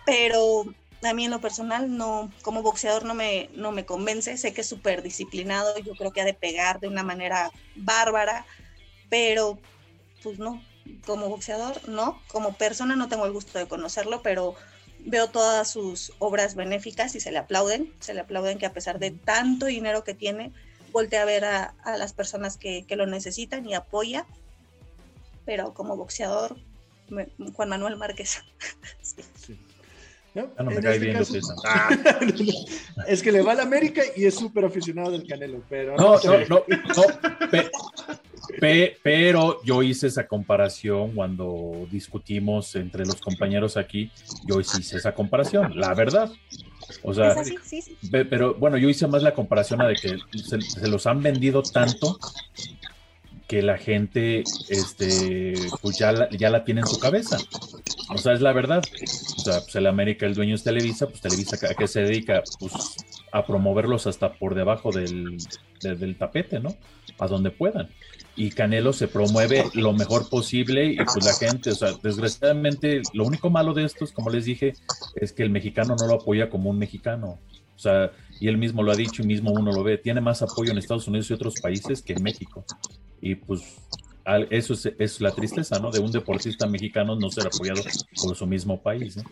Pero a mí en lo personal, no, como boxeador no me, no me convence. Sé que es súper disciplinado, yo creo que ha de pegar de una manera bárbara, pero pues no, como boxeador no, como persona no tengo el gusto de conocerlo, pero veo todas sus obras benéficas y se le aplauden, se le aplauden que a pesar de tanto dinero que tiene, voltea a ver a, a las personas que, que lo necesitan y apoya, pero como boxeador, me- Juan Manuel Márquez. Sí. ¿No? Ya no me En cae este bien caso-. Ah, es que le va a la América y es súper aficionado del Canelo, pero no, no, no, no. pe- pe- pero yo hice esa comparación cuando discutimos entre los compañeros aquí. Yo hice esa comparación, la verdad. O sea, Es así, sí, sí. Pe- Pero bueno, yo hice más la comparación a de que se, se los han vendido tanto que la gente este, pues ya la, ya la tiene en su cabeza. O sea, es la verdad. O sea, pues el América, el dueño es Televisa, pues Televisa a qué se dedica? Pues a promoverlos hasta por debajo del, de- del tapete, ¿no? A donde puedan. Y Canelo se promueve lo mejor posible y pues la gente, o sea, desgraciadamente lo único malo de estos, como les dije, es que el mexicano no lo apoya como un mexicano. O sea, y él mismo lo ha dicho y mismo uno lo ve, tiene más apoyo en Estados Unidos y otros países que en México. Y pues eso es, es la tristeza, ¿no? De un deportista mexicano no ser apoyado por su mismo país, ¿no?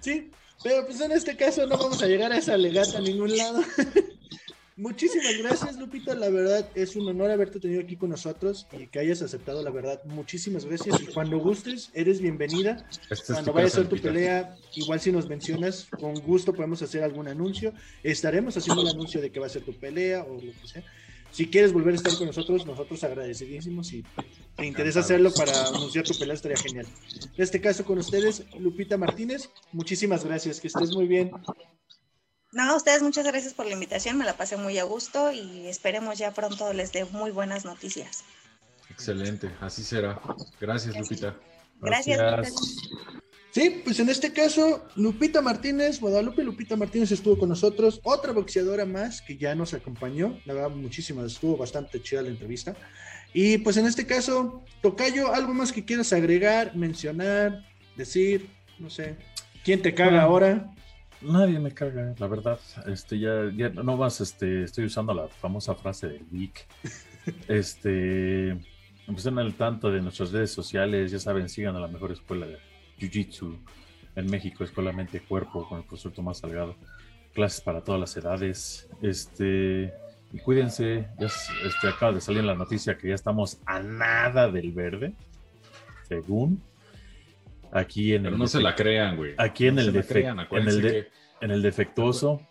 Sí, pero pues en este caso no vamos a llegar a esa legata a ningún lado. Muchísimas gracias, Lupita. La verdad es un honor haberte tenido aquí con nosotros y que hayas aceptado, la verdad. Muchísimas gracias. Y cuando gustes, eres bienvenida. Esta es Cuando vaya a ser tu Lupita. pelea, igual si nos mencionas, con gusto podemos hacer algún anuncio. Estaremos haciendo un anuncio de que va a ser tu pelea o lo que sea. Si quieres volver a estar con nosotros, nosotros agradecidísimos. Si te interesa hacerlo para anunciar tu pelea, estaría genial. En este caso, con ustedes, Lupita Martínez, muchísimas gracias. Que estés muy bien. No, a ustedes muchas gracias por la invitación, me la pasé muy a gusto y esperemos ya pronto les dé muy buenas noticias. Excelente, así será. Gracias, Lupita. Gracias. Sí, pues en este caso, Lupita Martínez, Guadalupe Lupita Martínez estuvo con nosotros, otra boxeadora más que ya nos acompañó, la verdad, muchísimas, estuvo bastante chida la entrevista. Y pues en este caso, Tocayo, ¿algo más que quieras agregar, mencionar, decir? No sé. ¿Quién te caga Bueno. ahora? Nadie me carga, la verdad. Este, ya, ya no más, este, estoy usando la famosa frase de Vic. Este, pues estén al tanto de nuestras redes sociales, ya saben, sigan a la mejor escuela de Jiu-Jitsu en México, Escuela Mente Cuerpo, con el profesor Tomás Salgado. Clases para todas las edades. Este, y cuídense, ya este, acaba de salir la noticia que ya estamos a nada del verde, según aquí en Pero el no se la crean, güey. Aquí en No el se la defec- crean, en el acuérdense de- que- en el defectuoso.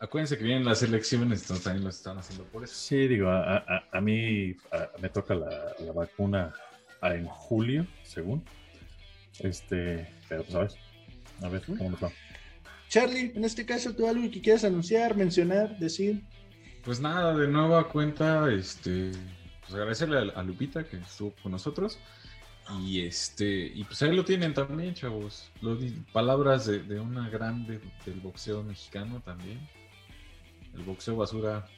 Acuérdense que vienen las elecciones, entonces también lo están haciendo por eso. Sí, digo, a, a- a mí a- me toca la, la vacuna en julio, según. Este, pero pues a ver, a ver cómo nos va. Charlie, en este caso, ¿tú algo que quieras anunciar, mencionar, decir? Pues nada, de nueva cuenta, este, pues agradecerle a, a Lupita que estuvo con nosotros. Y este, y pues ahí lo tienen también, chavos. Lo palabras de, de una grande del boxeo mexicano también. El boxeo basura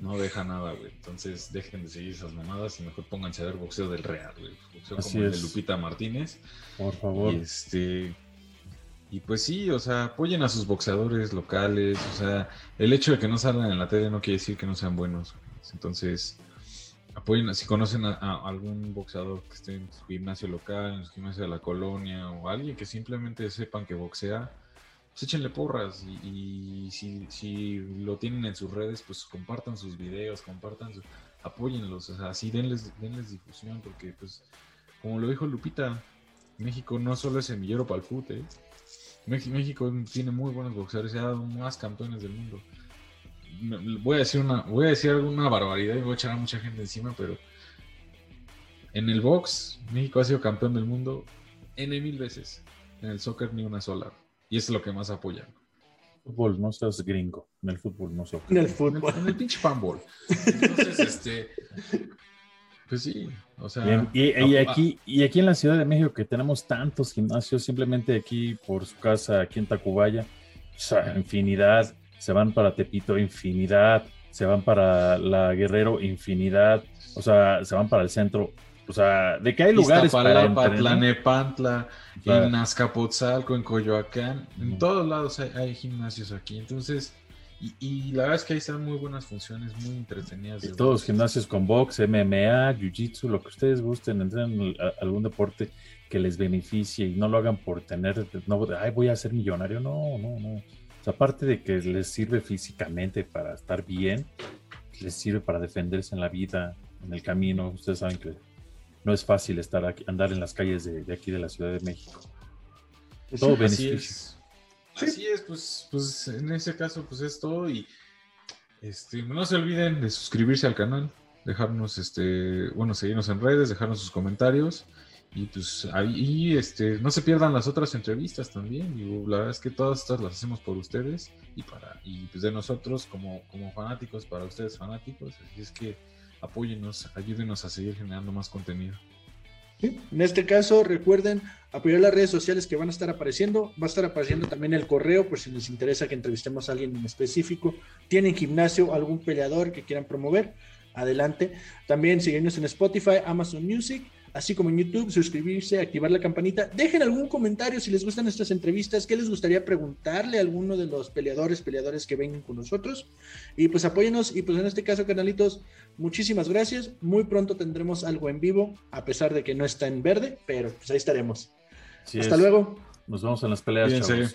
no deja nada, güey. Entonces dejen de seguir esas mamadas y mejor pónganse a ver boxeo del real, güey. Boxeo Así como el de. Lupita Martínez. Por favor. Y este. Y pues sí, o sea, apoyen a sus boxeadores locales. O sea, el hecho de que no salgan en la tele no quiere decir que no sean buenos. Entonces, apoyen, si conocen a, a algún boxeador que esté en su gimnasio local, en su gimnasio de la colonia, o alguien que simplemente sepan que boxea, pues échenle porras y, si, lo tienen en sus redes, pues compartan sus videos, compartan su, apóyenlos, o sea, así denles, denles difusión, porque pues, como lo dijo Lupita, México no solo es semillero para el fútbol, ¿eh? México tiene muy buenos boxeadores, ha dado más campeones del mundo. Voy a decir una, voy a decir alguna barbaridad y voy a echar a mucha gente encima, pero en el box, México ha sido campeón del mundo N mil veces. En el soccer ni una sola. Y eso es lo que más apoyan. Fútbol, no seas gringo. En el fútbol no seas En el En el, fútbol. en el pinche fanball. Entonces, este. Pues sí, o sea. Bien, y, aquí, y aquí en la Ciudad de México, que tenemos tantos gimnasios, simplemente aquí por su casa, aquí en Tacubaya, o sea, infinidad, se van para Tepito, infinidad, se van para la Guerrero, infinidad, o sea, se van para el centro, o sea, de que hay lugares para Iztapalapa, Tlanepantla, o sea, en Azcapotzalco, en Coyoacán, en todos lados hay, hay gimnasios aquí. Entonces, y, y la verdad es que ahí están muy buenas funciones, muy entretenidas. y todos box. gimnasios con box, MMA, jiu-jitsu, lo que ustedes gusten, entrenen a- algún deporte que les beneficie y no lo hagan por tener, no, ay, voy a ser millonario, no, no, no. O sea, aparte de que les sirve físicamente para estar bien, les sirve para defenderse en la vida, en el camino. Ustedes saben que no es fácil estar aquí, andar en las calles de, de aquí de la Ciudad de México. Todo Así beneficio. es. Así es, pues, pues en ese caso, pues es todo. Y este, no se olviden de suscribirse al canal, dejarnos, este, bueno, seguirnos en redes, dejarnos sus comentarios. Y pues ahí, este, no se pierdan las otras entrevistas también. Digo, la verdad es que todas estas las hacemos por ustedes y para, y pues de nosotros como, como fanáticos, para ustedes fanáticos. Así es que apóyennos, ayúdenos a seguir generando más contenido. En este caso, recuerden apoyar las redes sociales que van a estar apareciendo. Va a estar apareciendo también el correo por si les interesa que entrevistemos a alguien en específico. Tienen gimnasio, algún peleador que quieran promover, adelante. También seguirnos en Spotify, Amazon Music, así como en YouTube, suscribirse, activar la campanita. Dejen algún comentario si les gustan estas entrevistas, qué les gustaría preguntarle a alguno de los peleadores, peleadores que vengan con nosotros. Y pues apóyenos. Y pues en este caso, canalitos, muchísimas gracias. Muy pronto tendremos algo en vivo, a pesar de que no está en verde, pero pues ahí estaremos. Hasta luego. Nos vemos en las peleas.